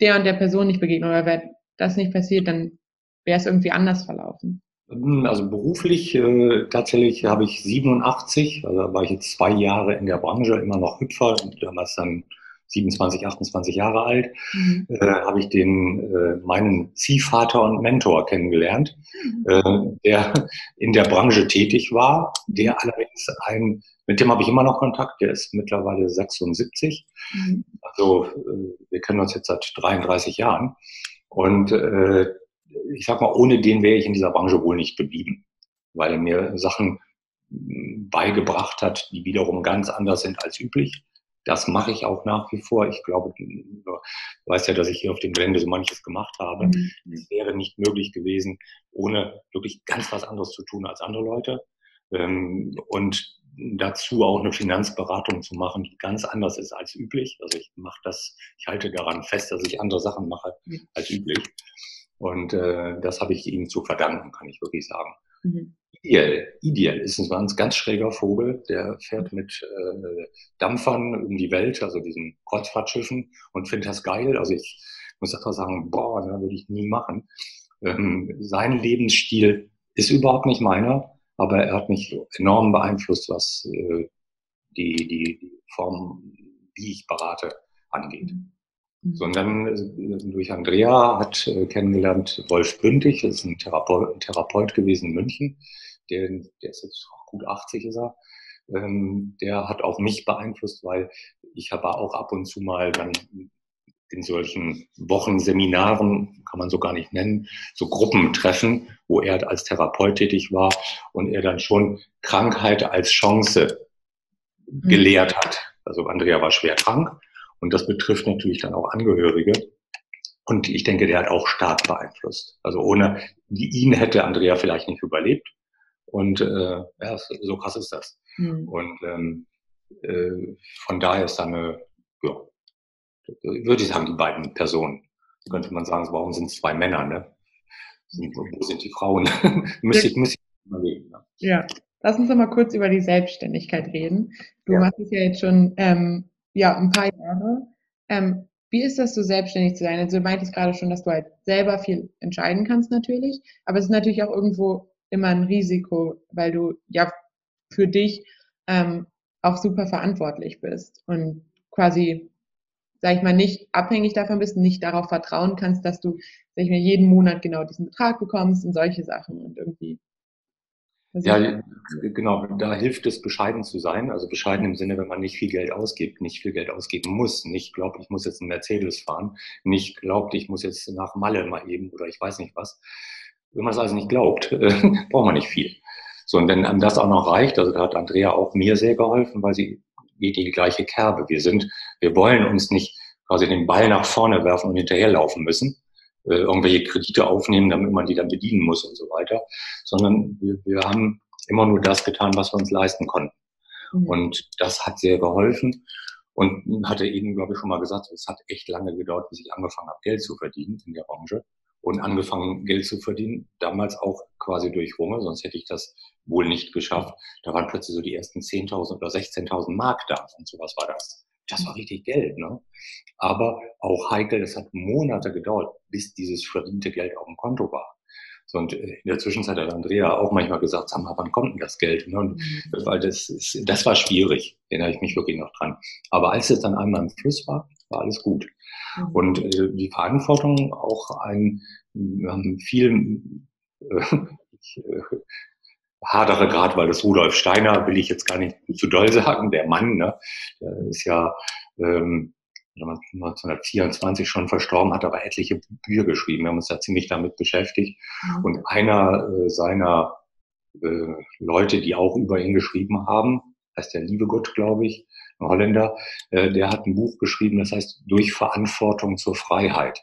der und der Person nicht begegnet oder wäre das nicht passiert, dann wäre es irgendwie anders verlaufen? Hm, also beruflich äh, tatsächlich habe ich 87, also war ich jetzt zwei Jahre in der Branche, immer noch Hüpfer, damals dann 27, 28 Jahre alt, mhm. äh, habe ich den äh, meinen Ziehvater und Mentor kennengelernt, mhm. äh, der in der Branche tätig war, der allerdings ein, mit dem habe ich immer noch Kontakt, der ist mittlerweile 76. Mhm. Also äh, wir kennen uns jetzt seit 33 Jahren. Und äh, ich sag mal, ohne den wäre ich in dieser Branche wohl nicht geblieben, weil er mir Sachen beigebracht hat, die wiederum ganz anders sind als üblich. Das mache ich auch nach wie vor. Ich glaube, du weißt ja, dass ich hier auf dem Gelände so manches gemacht habe. Mhm. Es wäre nicht möglich gewesen, ohne wirklich ganz was anderes zu tun als andere Leute. Ähm, und dazu auch eine Finanzberatung zu machen, die ganz anders ist als üblich. Also ich mache das, ich halte daran fest, dass ich andere Sachen mache als üblich. Und äh, das habe ich ihm zu verdanken, kann ich wirklich sagen. Mhm. Ideal, ideal ist ein ganz schräger Vogel, der fährt mit äh, Dampfern um die Welt, also diesen Kreuzfahrtschiffen und findet das geil. Also ich muss einfach sagen, boah, das würde ich nie machen. Ähm, sein Lebensstil ist überhaupt nicht meiner, aber er hat mich enorm beeinflusst, was äh, die, die, Form, wie ich berate, angeht. Sondern äh, durch Andrea hat äh, kennengelernt Wolf Bündig, das ist ein Therapeut, ein Therapeut gewesen in München, der, der ist jetzt gut 80 ist er. Ähm, der hat auch mich beeinflusst, weil ich habe auch ab und zu mal dann in solchen Wochenseminaren, kann man so gar nicht nennen, so Gruppentreffen, wo er als Therapeut tätig war und er dann schon Krankheit als Chance mhm. gelehrt hat. Also Andrea war schwer krank und das betrifft natürlich dann auch Angehörige. Und ich denke, der hat auch stark beeinflusst. Also ohne ihn hätte Andrea vielleicht nicht überlebt. Und äh, ja, so krass ist das. Mhm. Und ähm, äh, von daher ist da eine, ja, würde ich sagen, die beiden Personen. So könnte man sagen, warum sind es zwei Männer, ne? Wo sind die Frauen? *laughs* müsste ich, müsste ich überlegen. Ne? Ja, lass uns doch mal kurz über die Selbstständigkeit reden. Du ja. machst es ja jetzt schon ähm, ja, ein paar Jahre. Ähm, wie ist das so selbstständig zu sein? Also du meintest gerade schon, dass du halt selber viel entscheiden kannst natürlich, aber es ist natürlich auch irgendwo immer ein Risiko, weil du ja für dich ähm, auch super verantwortlich bist und quasi, sag ich mal, nicht abhängig davon bist, nicht darauf vertrauen kannst, dass du, sag ich mal, jeden Monat genau diesen Betrag bekommst und solche Sachen und irgendwie. Ja, genau, da hilft es, bescheiden zu sein. Also bescheiden im Sinne, wenn man nicht viel Geld ausgibt, nicht viel Geld ausgeben muss, nicht glaubt, ich muss jetzt einen Mercedes fahren, nicht glaubt, ich muss jetzt nach Malle mal eben oder ich weiß nicht was. Wenn man es also nicht glaubt, *laughs* braucht man nicht viel. So, und wenn einem das auch noch reicht, also da hat Andrea auch mir sehr geholfen, weil sie geht in die gleiche Kerbe. Wir sind, wir wollen uns nicht quasi den Ball nach vorne werfen und hinterherlaufen müssen, äh, irgendwelche Kredite aufnehmen, damit man die dann bedienen muss und so weiter, sondern wir, wir haben immer nur das getan, was wir uns leisten konnten. Mhm. Und das hat sehr geholfen. Und hatte eben, glaube ich, schon mal gesagt, es hat echt lange gedauert, bis ich angefangen habe, Geld zu verdienen in der Branche. Und angefangen, Geld zu verdienen, damals auch quasi durch Runge, sonst hätte ich das wohl nicht geschafft. Da waren plötzlich so die ersten 10.000 oder 16.000 Mark da und sowas war das. Das war richtig Geld, ne? Aber auch heikel, es hat Monate gedauert, bis dieses verdiente Geld auf dem Konto war. So, und äh, in der Zwischenzeit hat Andrea auch manchmal gesagt, sag mal, wann kommt denn das Geld? Ne? Und, mhm. Weil das, ist, das war schwierig, erinnere ich mich wirklich noch dran. Aber als es dann einmal im Fluss war, war alles gut. Mhm. Und äh, die Verantwortung auch ein, haben viel, äh, ich äh, hadere gerade, weil das Rudolf Steiner, will ich jetzt gar nicht zu doll sagen, der Mann, ne, der ist ja ähm, 1924 schon verstorben, hat aber etliche Bücher geschrieben. Wir haben uns da ziemlich damit beschäftigt. Mhm. Und einer äh, seiner äh, Leute, die auch über ihn geschrieben haben, heißt der Liebegott, glaube ich, ein Holländer, äh, der hat ein Buch geschrieben, das heißt Durch Verantwortung zur Freiheit.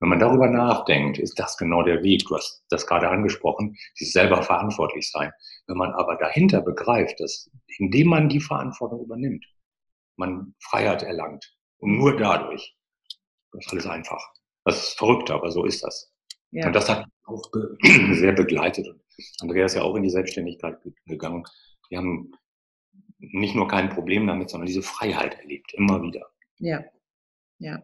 Wenn man darüber nachdenkt, ist das genau der Weg. Du hast das gerade angesprochen, sich selber verantwortlich sein. Wenn man aber dahinter begreift, dass indem man die Verantwortung übernimmt, man Freiheit erlangt, und nur dadurch. Das ist alles einfach. Das ist verrückt, aber so ist das. Ja. Und das hat auch *clears throat* sehr begleitet. Und Andreas ist ja auch in die Selbstständigkeit gegangen. Wir haben nicht nur kein Problem damit, sondern diese Freiheit erlebt, immer wieder. Ja, ja,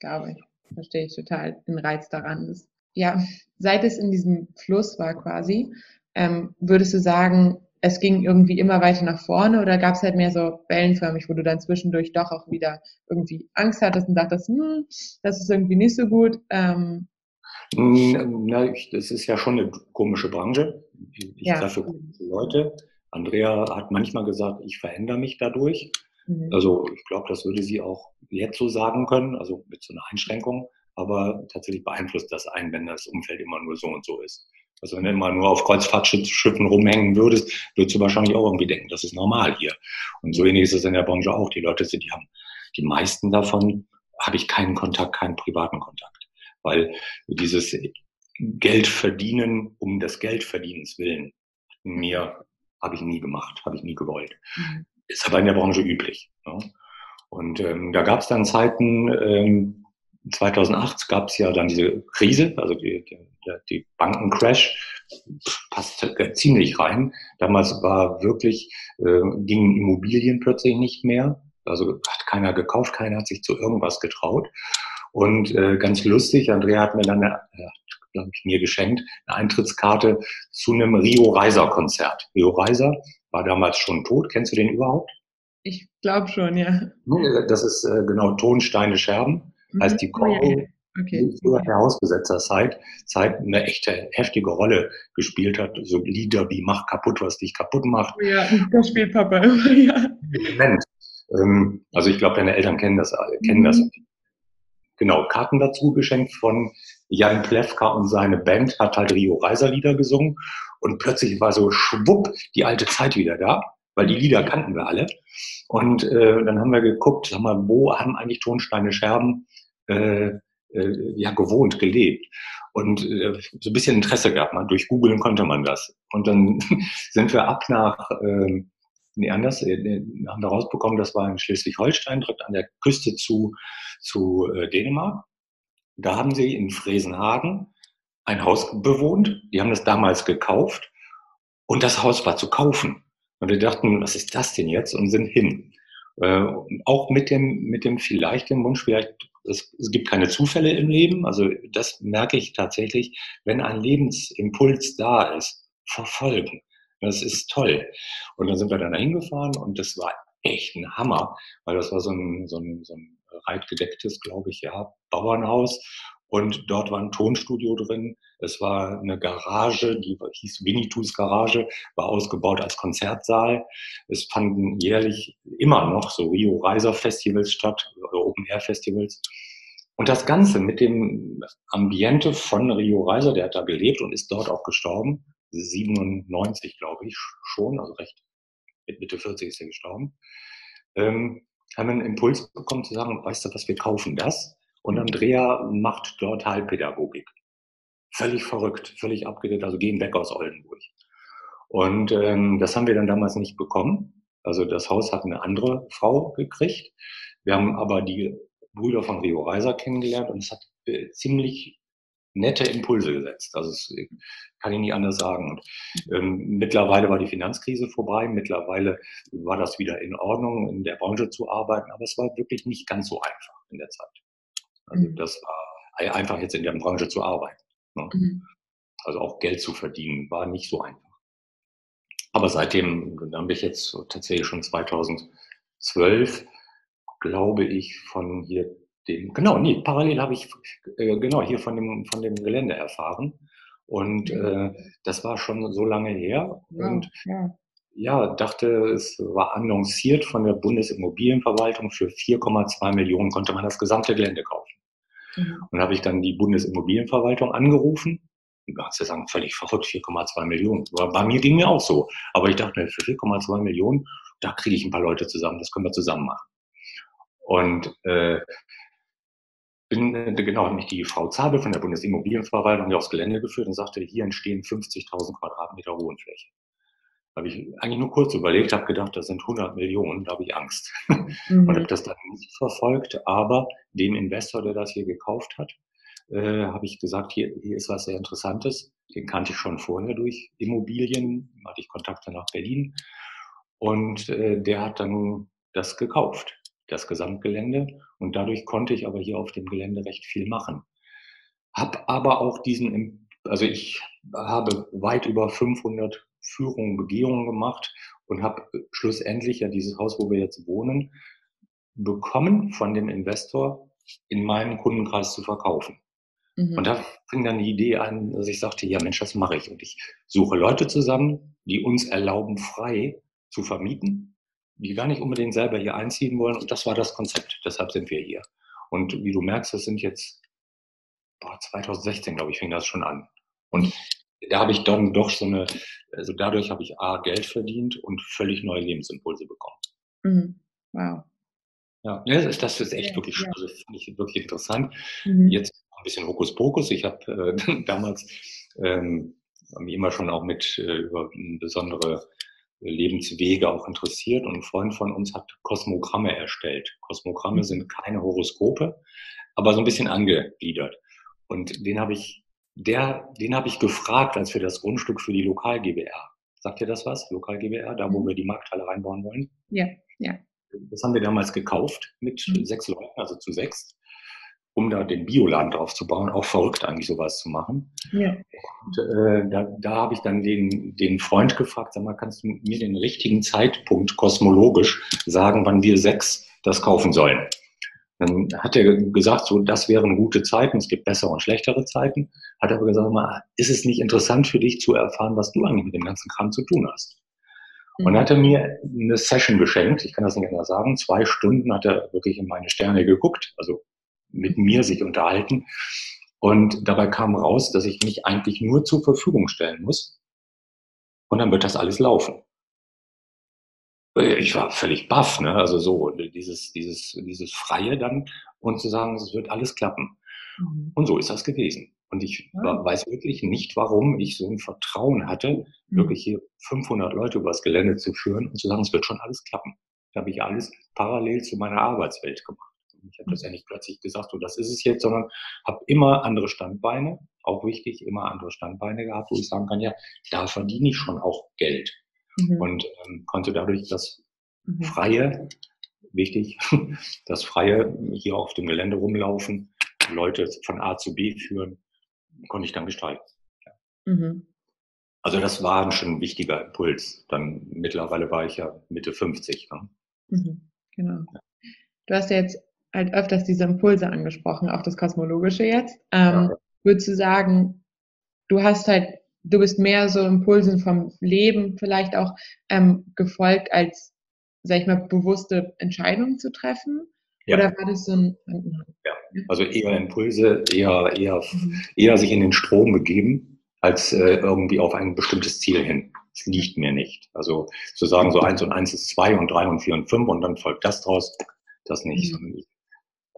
glaube ich. Verstehe ich total den Reiz daran. Das, ja, *laughs* seit es in diesem Fluss war quasi, ähm, würdest du sagen, es ging irgendwie immer weiter nach vorne oder gab es halt mehr so wellenförmig, wo du dann zwischendurch doch auch wieder irgendwie Angst hattest und dachtest, hm, das ist irgendwie nicht so gut? Ähm, Na, ich, das ist ja schon eine komische Branche. Ich ja. treffe komische Leute. Andrea hat manchmal gesagt, ich verändere mich dadurch. Mhm. Also ich glaube, das würde sie auch jetzt so sagen können, also mit so einer Einschränkung. Aber tatsächlich beeinflusst das einen, wenn das Umfeld immer nur so und so ist. Also wenn du immer nur auf Kreuzfahrtschiffen rumhängen würdest, würdest du wahrscheinlich auch irgendwie denken, das ist normal hier. Und so ähnlich ist es in der Branche auch. Die Leute sind, die haben, die meisten davon habe ich keinen Kontakt, keinen privaten Kontakt. Weil dieses Geld verdienen um des Geldverdienens willen, mir habe ich nie gemacht, habe ich nie gewollt. Mhm. Ist aber in der Branche üblich. Ne? Und ähm, da gab es dann Zeiten, ähm, 2008 gab es ja dann diese Krise, also die, die, die Bankencrash, passt ziemlich rein. Damals war wirklich, äh, gingen Immobilien plötzlich nicht mehr. Also hat keiner gekauft, keiner hat sich zu irgendwas getraut. Und äh, ganz lustig, Andrea hat mir dann, äh, mir geschenkt, eine Eintrittskarte zu einem Rio Reiser Konzert. Rio Reiser war damals schon tot. Kennst du den überhaupt? Ich glaube schon, ja. Das ist äh, genau Tonsteine Scherben. Mhm. Heißt die Choro, oh, ja, okay. die früher der Hausbesetzerzeit Zeit eine echte heftige Rolle gespielt hat. So Lieder wie Mach kaputt, was dich kaputt macht. Oh ja, das spielt Papa immer, ja. Ähm, also ich glaube, deine Eltern kennen das, kennen mhm. das. Genau, Karten dazu geschenkt von Jan Plewka und seine Band hat halt Rio Reiser Lieder gesungen und plötzlich war so schwupp die alte Zeit wieder da weil die Lieder kannten wir alle. Und äh, dann haben wir geguckt, sag mal, wo haben eigentlich Tonsteine Scherben äh, äh, ja gewohnt, gelebt. Und äh, so ein bisschen Interesse gehabt, man durch Googlen konnte man das. Und dann *laughs* sind wir ab nach äh, nee, anders, äh, haben wir rausbekommen, das war in Schleswig-Holstein, direkt an der Küste zu, zu äh, Dänemark. Da haben sie in Fresenhagen ein Haus bewohnt. Die haben das damals gekauft und das Haus war zu kaufen. Und wir dachten, was ist das denn jetzt? Und sind hin. Äh, auch mit dem, mit dem vielleicht dem Wunsch, vielleicht, es, es gibt keine Zufälle im Leben. Also das merke ich tatsächlich, wenn ein Lebensimpuls da ist, verfolgen. Das ist toll. Und dann sind wir dann da hingefahren und das war echt ein Hammer, weil das war so ein, so ein, so ein reitgedecktes, glaube ich, ja, Bauernhaus. Und dort war ein Tonstudio drin. Es war eine Garage, die hieß Winitus Garage, war ausgebaut als Konzertsaal. Es fanden jährlich immer noch so Rio Reiser Festivals statt, oder Open Air Festivals. Und das Ganze mit dem Ambiente von Rio Reiser, der hat da gelebt und ist dort auch gestorben. 97, glaube ich, schon, also recht mit Mitte 40 ist er gestorben. Ähm, haben einen Impuls bekommen zu sagen, weißt du was, wir kaufen das. Und Andrea macht dort Heilpädagogik. Völlig verrückt, völlig abgedreht, also gehen weg aus Oldenburg. Und ähm, das haben wir dann damals nicht bekommen. Also das Haus hat eine andere Frau gekriegt. Wir haben aber die Brüder von Rio Reiser kennengelernt und es hat äh, ziemlich nette Impulse gesetzt. Das äh, kann ich nicht anders sagen. Und, ähm, mittlerweile war die Finanzkrise vorbei, mittlerweile war das wieder in Ordnung, in der Branche zu arbeiten, aber es war wirklich nicht ganz so einfach in der Zeit. Also mhm. das war einfach jetzt in der Branche zu arbeiten. Ne? Mhm. Also auch Geld zu verdienen, war nicht so einfach. Aber seitdem, da habe ich jetzt tatsächlich schon 2012, glaube ich, von hier dem, genau, nee, parallel habe ich äh, genau hier von dem, von dem Gelände erfahren. Und äh, das war schon so lange her. Ja, und ja. ja, dachte, es war annonciert von der Bundesimmobilienverwaltung für 4,2 Millionen konnte man das gesamte Gelände kaufen. Mhm. Und habe ich dann die Bundesimmobilienverwaltung angerufen. Da sie sagen, völlig verrückt, 4,2 Millionen. Bei mir ging mir auch so. Aber ich dachte, für 4,2 Millionen, da kriege ich ein paar Leute zusammen, das können wir zusammen machen. Und äh, bin, äh, genau, hat mich die Frau Zabel von der Bundesimmobilienverwaltung hier aufs Gelände geführt und sagte, hier entstehen 50.000 Quadratmeter Wohnfläche. Da habe ich eigentlich nur kurz überlegt, habe gedacht, das sind 100 Millionen, da habe ich Angst. *laughs* Mhm. Und habe das dann nicht verfolgt, aber dem Investor, der das hier gekauft hat, äh, habe ich gesagt, hier, hier ist was sehr Interessantes. Den kannte ich schon vorher durch Immobilien, hatte ich Kontakte nach Berlin. Und äh, der hat dann das gekauft das Gesamtgelände. Und dadurch konnte ich aber hier auf dem Gelände recht viel machen. Hab aber auch diesen, also ich habe weit über 500 Führungen, Begehungen gemacht und habe schlussendlich ja dieses Haus, wo wir jetzt wohnen, bekommen von dem Investor in meinem Kundenkreis zu verkaufen. Mhm. Und da fing dann die Idee an, dass ich sagte, ja Mensch, das mache ich. Und ich suche Leute zusammen, die uns erlauben, frei zu vermieten die gar nicht unbedingt selber hier einziehen wollen. Und das war das Konzept. Deshalb sind wir hier. Und wie du merkst, das sind jetzt boah, 2016, glaube ich, fing das schon an. Und da habe ich dann doch so eine, also dadurch habe ich A, Geld verdient und völlig neue Lebensimpulse bekommen. Mhm. Wow. Ja, das ist, das ist echt ja, wirklich, ja. also finde ich wirklich interessant. Mhm. Jetzt ein bisschen Hokuspokus. Ich habe äh, *laughs* damals ähm, immer schon auch mit äh, über besondere Lebenswege auch interessiert und ein Freund von uns hat Kosmogramme erstellt. Kosmogramme mhm. sind keine Horoskope, aber so ein bisschen angegliedert. Und den habe ich, der, den habe ich gefragt, als wir das Grundstück für die Lokal GBR. Sagt ihr das was? Lokal GBR, da wo mhm. wir die Markthalle reinbauen wollen? Ja, ja. Das haben wir damals gekauft mit mhm. sechs Leuten, also zu sechs um da den Bioladen drauf zu bauen, auch verrückt eigentlich sowas zu machen. Ja. Und, äh, da, da habe ich dann den, den Freund gefragt, sag mal, kannst du mir den richtigen Zeitpunkt kosmologisch sagen, wann wir sechs das kaufen sollen? Dann hat er gesagt, so, das wären gute Zeiten, es gibt bessere und schlechtere Zeiten. Hat aber gesagt, mal, ist es nicht interessant für dich zu erfahren, was du eigentlich mit dem ganzen Kram zu tun hast? Und dann hat er mir eine Session geschenkt, ich kann das nicht anders sagen, zwei Stunden hat er wirklich in meine Sterne geguckt, also mit mir sich unterhalten. Und dabei kam raus, dass ich mich eigentlich nur zur Verfügung stellen muss. Und dann wird das alles laufen. Ich war völlig baff, ne? Also so, dieses, dieses, dieses Freie dann und zu sagen, es wird alles klappen. Mhm. Und so ist das gewesen. Und ich ja. weiß wirklich nicht, warum ich so ein Vertrauen hatte, mhm. wirklich hier 500 Leute übers Gelände zu führen und zu sagen, es wird schon alles klappen. Da habe ich alles parallel zu meiner Arbeitswelt gemacht. Ich habe das ja nicht plötzlich gesagt, so das ist es jetzt, sondern habe immer andere Standbeine, auch wichtig, immer andere Standbeine gehabt, wo ich sagen kann, ja, da verdiene ich schon auch Geld. Mhm. Und ähm, konnte dadurch das mhm. Freie, wichtig, *laughs* das Freie hier auf dem Gelände rumlaufen, Leute von A zu B führen, konnte ich dann gestalten. Ja. Mhm. Also das war schon ein wichtiger Impuls. Dann mittlerweile war ich ja Mitte 50. Ne? Mhm, genau. Du hast ja jetzt halt öfters diese Impulse angesprochen, auch das Kosmologische jetzt. Ähm, ja. Würdest du sagen, du hast halt, du bist mehr so Impulsen vom Leben vielleicht auch ähm, gefolgt, als, sag ich mal, bewusste Entscheidungen zu treffen? Ja. Oder war das so ein. Ja, also eher Impulse, eher, eher, mhm. eher sich in den Strom begeben, als äh, irgendwie auf ein bestimmtes Ziel hin. Es liegt mir nicht. Also zu sagen, so eins und eins ist zwei und drei und vier und fünf und dann folgt das draus, Das nicht. Mhm.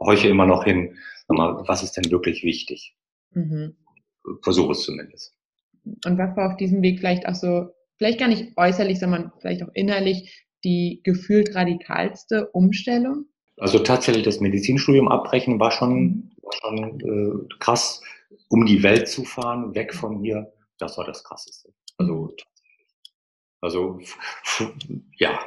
Horche immer noch hin, mal, was ist denn wirklich wichtig? Mhm. Versuche es zumindest. Und was war auf diesem Weg vielleicht auch so, vielleicht gar nicht äußerlich, sondern vielleicht auch innerlich die gefühlt radikalste Umstellung? Also tatsächlich das Medizinstudium abbrechen war schon, mhm. war schon äh, krass, um die Welt zu fahren, weg von hier. Das war das Krasseste. Also mhm. Also ja.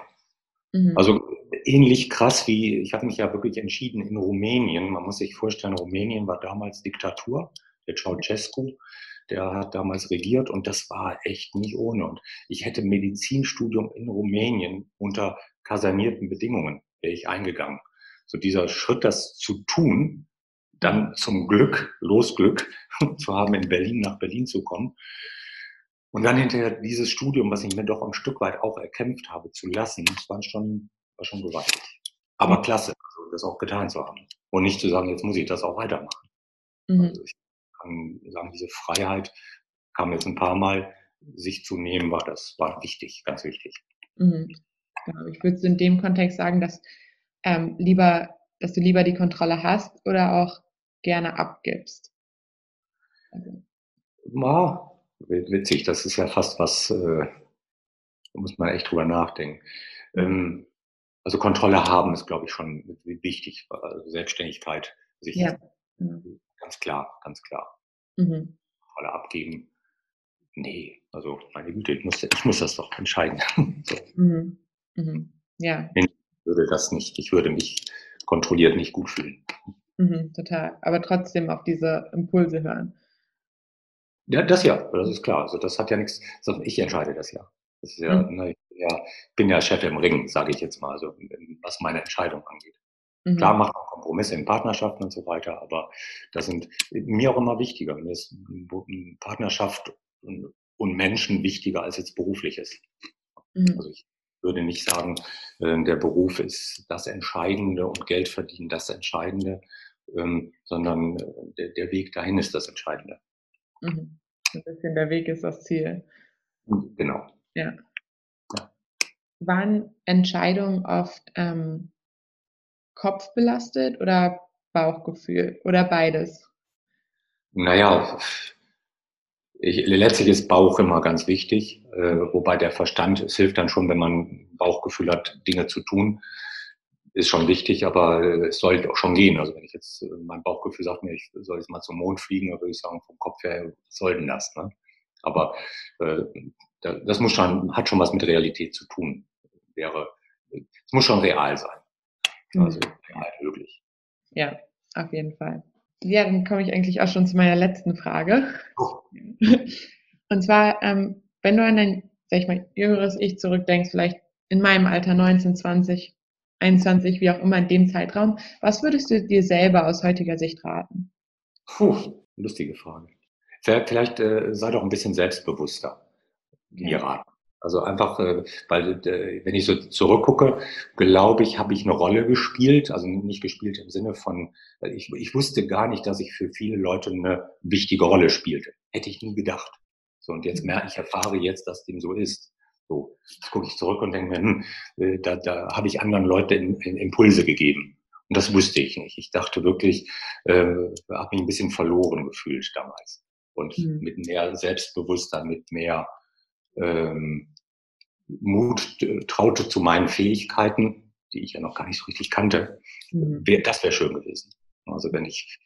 Mhm. Also ähnlich krass wie, ich habe mich ja wirklich entschieden in Rumänien. Man muss sich vorstellen, Rumänien war damals Diktatur. Der Ceausescu, der hat damals regiert und das war echt nicht ohne. Und ich hätte Medizinstudium in Rumänien unter kasernierten Bedingungen wäre ich eingegangen. So dieser Schritt, das zu tun, dann zum Glück, Losglück *laughs* zu haben, in Berlin nach Berlin zu kommen, und dann hinterher dieses Studium, was ich mir doch ein Stück weit auch erkämpft habe, zu lassen, das war schon, war schon gewaltig. Aber mhm. klasse, also das auch getan zu haben. Und nicht zu sagen, jetzt muss ich das auch weitermachen. Mhm. Also ich kann sagen, diese Freiheit kam jetzt ein paar Mal, sich zu nehmen, war das, war wichtig, ganz wichtig. Mhm. Genau. Ich würde in dem Kontext sagen, dass ähm, lieber, dass du lieber die Kontrolle hast oder auch gerne abgibst. Also. Ja, witzig, das ist ja fast was, äh, da muss man echt drüber nachdenken. Ähm, also Kontrolle haben ist, glaube ich, schon wichtig. Also Selbstständigkeit, sich ja. ganz klar, ganz klar. Mhm. Kontrolle abgeben. Nee, also meine Güte, ich muss, ich muss das doch entscheiden. *laughs* so. mhm. Mhm. Ja. Ich würde das nicht, ich würde mich kontrolliert nicht gut fühlen. Mhm, total. Aber trotzdem auf diese Impulse hören. Ja, das ja, das ist klar. Also das hat ja nichts, sondern ich entscheide das ja. Das ist ja, mhm. ne, ich bin ja, bin ja Chef im Ring, sage ich jetzt mal, also was meine Entscheidung angeht. Mhm. Klar macht man Kompromisse in Partnerschaften und so weiter, aber das sind mir auch immer wichtiger. Mir ist Partnerschaft und, und Menschen wichtiger als jetzt berufliches. Mhm. Also ich würde nicht sagen, äh, der Beruf ist das Entscheidende und Geld verdienen das Entscheidende, ähm, sondern äh, der, der Weg dahin ist das Entscheidende. Mhm. Ein bisschen der Weg ist das Ziel. Genau. Ja. Waren Entscheidungen oft ähm, kopfbelastet oder Bauchgefühl oder beides? Naja, ich, letztlich ist Bauch immer ganz wichtig, äh, wobei der Verstand, es hilft dann schon, wenn man Bauchgefühl hat, Dinge zu tun ist schon wichtig, aber äh, es soll auch schon gehen. Also wenn ich jetzt, äh, mein Bauchgefühl sagt mir, ich soll jetzt mal zum Mond fliegen, dann würde ich sagen, vom Kopf her, was soll denn das? Ne? Aber äh, das muss schon, hat schon was mit Realität zu tun. Wäre, es muss schon real sein. Mhm. Also real möglich. Ja, auf jeden Fall. Ja, dann komme ich eigentlich auch schon zu meiner letzten Frage. Oh. Und zwar, ähm, wenn du an dein, sag ich mal, jüngeres Ich zurückdenkst, vielleicht in meinem Alter 19, 20, 21, wie auch immer in dem Zeitraum. Was würdest du dir selber aus heutiger Sicht raten? Puh, lustige Frage. Vielleicht äh, sei doch ein bisschen selbstbewusster, mir raten. Also einfach, äh, weil äh, wenn ich so zurückgucke, glaube ich, habe ich eine Rolle gespielt, also nicht gespielt im Sinne von, ich, ich wusste gar nicht, dass ich für viele Leute eine wichtige Rolle spielte. Hätte ich nie gedacht. So, und jetzt mhm. merke ich, erfahre jetzt, dass dem so ist. So, jetzt gucke ich zurück und denke mir, hm, äh, da, da habe ich anderen Leuten Impulse gegeben. Und das wusste ich nicht. Ich dachte wirklich, äh, habe mich ein bisschen verloren gefühlt damals. Und mhm. mit mehr Selbstbewusstsein, mit mehr ähm, Mut äh, traute zu meinen Fähigkeiten, die ich ja noch gar nicht so richtig kannte. Mhm. Wär, das wäre schön gewesen. Also wenn ich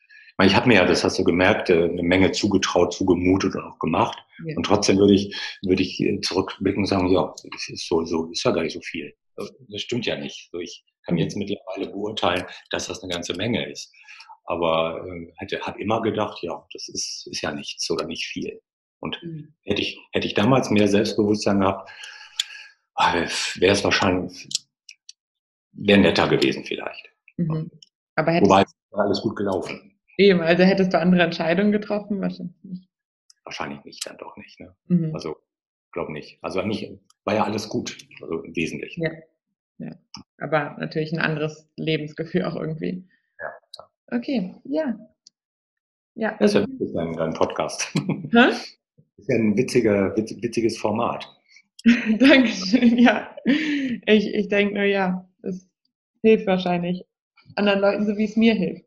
ich habe mir ja, das hast du gemerkt, äh, eine Menge zugetraut, zugemutet und auch gemacht. Ja. Und trotzdem würde ich, würde ich äh, zurückblicken und sagen, ja, das ist so, so, ist ja gar nicht so viel. Das stimmt ja nicht. ich kann jetzt mittlerweile beurteilen, dass das eine ganze Menge ist. Aber äh, hätte, hat immer gedacht, ja, das ist, ist ja nichts oder nicht viel. Und mhm. hätte ich, hätte ich damals mehr Selbstbewusstsein gehabt, äh, wäre es wahrscheinlich, wäre netter gewesen vielleicht. Mhm. Aber Wobei es alles gut gelaufen. Eben, also hättest du andere Entscheidungen getroffen? Wahrscheinlich nicht. Wahrscheinlich nicht, dann doch nicht. Ne? Mhm. Also, glaube nicht. Also nicht, war ja alles gut, also im Wesentlichen. Ja. ja. Aber natürlich ein anderes Lebensgefühl auch irgendwie. Ja. Okay, ja. Ja. Das ist ja dein, dein Podcast. Hä? Das ist ja ein witziger, witz, witziges Format. *laughs* Dankeschön, ja. Ich, ich denke nur, ja, es hilft wahrscheinlich anderen Leuten, so wie es mir hilft,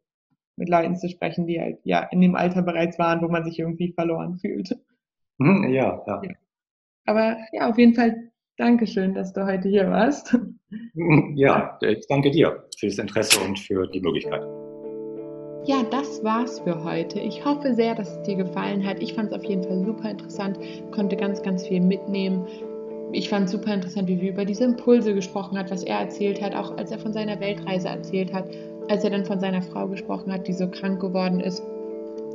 mit Leuten zu sprechen, die halt ja in dem Alter bereits waren, wo man sich irgendwie verloren fühlt. Mhm, ja, ja, ja. Aber ja, auf jeden Fall Dankeschön, dass du heute hier warst. Ja, ich danke dir für das Interesse und für die Möglichkeit. Ja, das war's für heute. Ich hoffe sehr, dass es dir gefallen hat. Ich fand es auf jeden Fall super interessant, konnte ganz, ganz viel mitnehmen. Ich fand es super interessant, wie wir über diese Impulse gesprochen hat, was er erzählt hat, auch als er von seiner Weltreise erzählt hat, als er dann von seiner Frau gesprochen hat, die so krank geworden ist.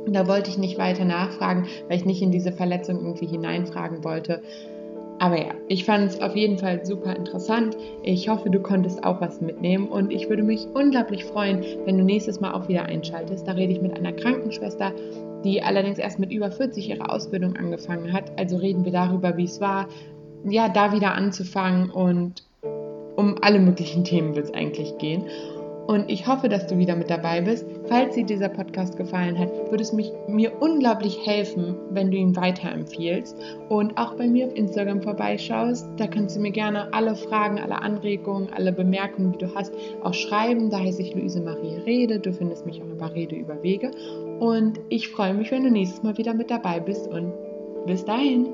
Da wollte ich nicht weiter nachfragen, weil ich nicht in diese Verletzung irgendwie hineinfragen wollte. Aber ja, ich fand es auf jeden Fall super interessant. Ich hoffe, du konntest auch was mitnehmen und ich würde mich unglaublich freuen, wenn du nächstes Mal auch wieder einschaltest. Da rede ich mit einer Krankenschwester, die allerdings erst mit über 40 ihre Ausbildung angefangen hat. Also reden wir darüber, wie es war, ja, da wieder anzufangen und um alle möglichen Themen wird es eigentlich gehen. Und ich hoffe, dass du wieder mit dabei bist. Falls dir dieser Podcast gefallen hat, würde es mich, mir unglaublich helfen, wenn du ihn weiterempfiehlst und auch bei mir auf Instagram vorbeischaust. Da kannst du mir gerne alle Fragen, alle Anregungen, alle Bemerkungen, die du hast, auch schreiben. Da heiße ich Luise Marie Rede. Du findest mich auch über Rede über Wege. Und ich freue mich, wenn du nächstes Mal wieder mit dabei bist und bis dahin.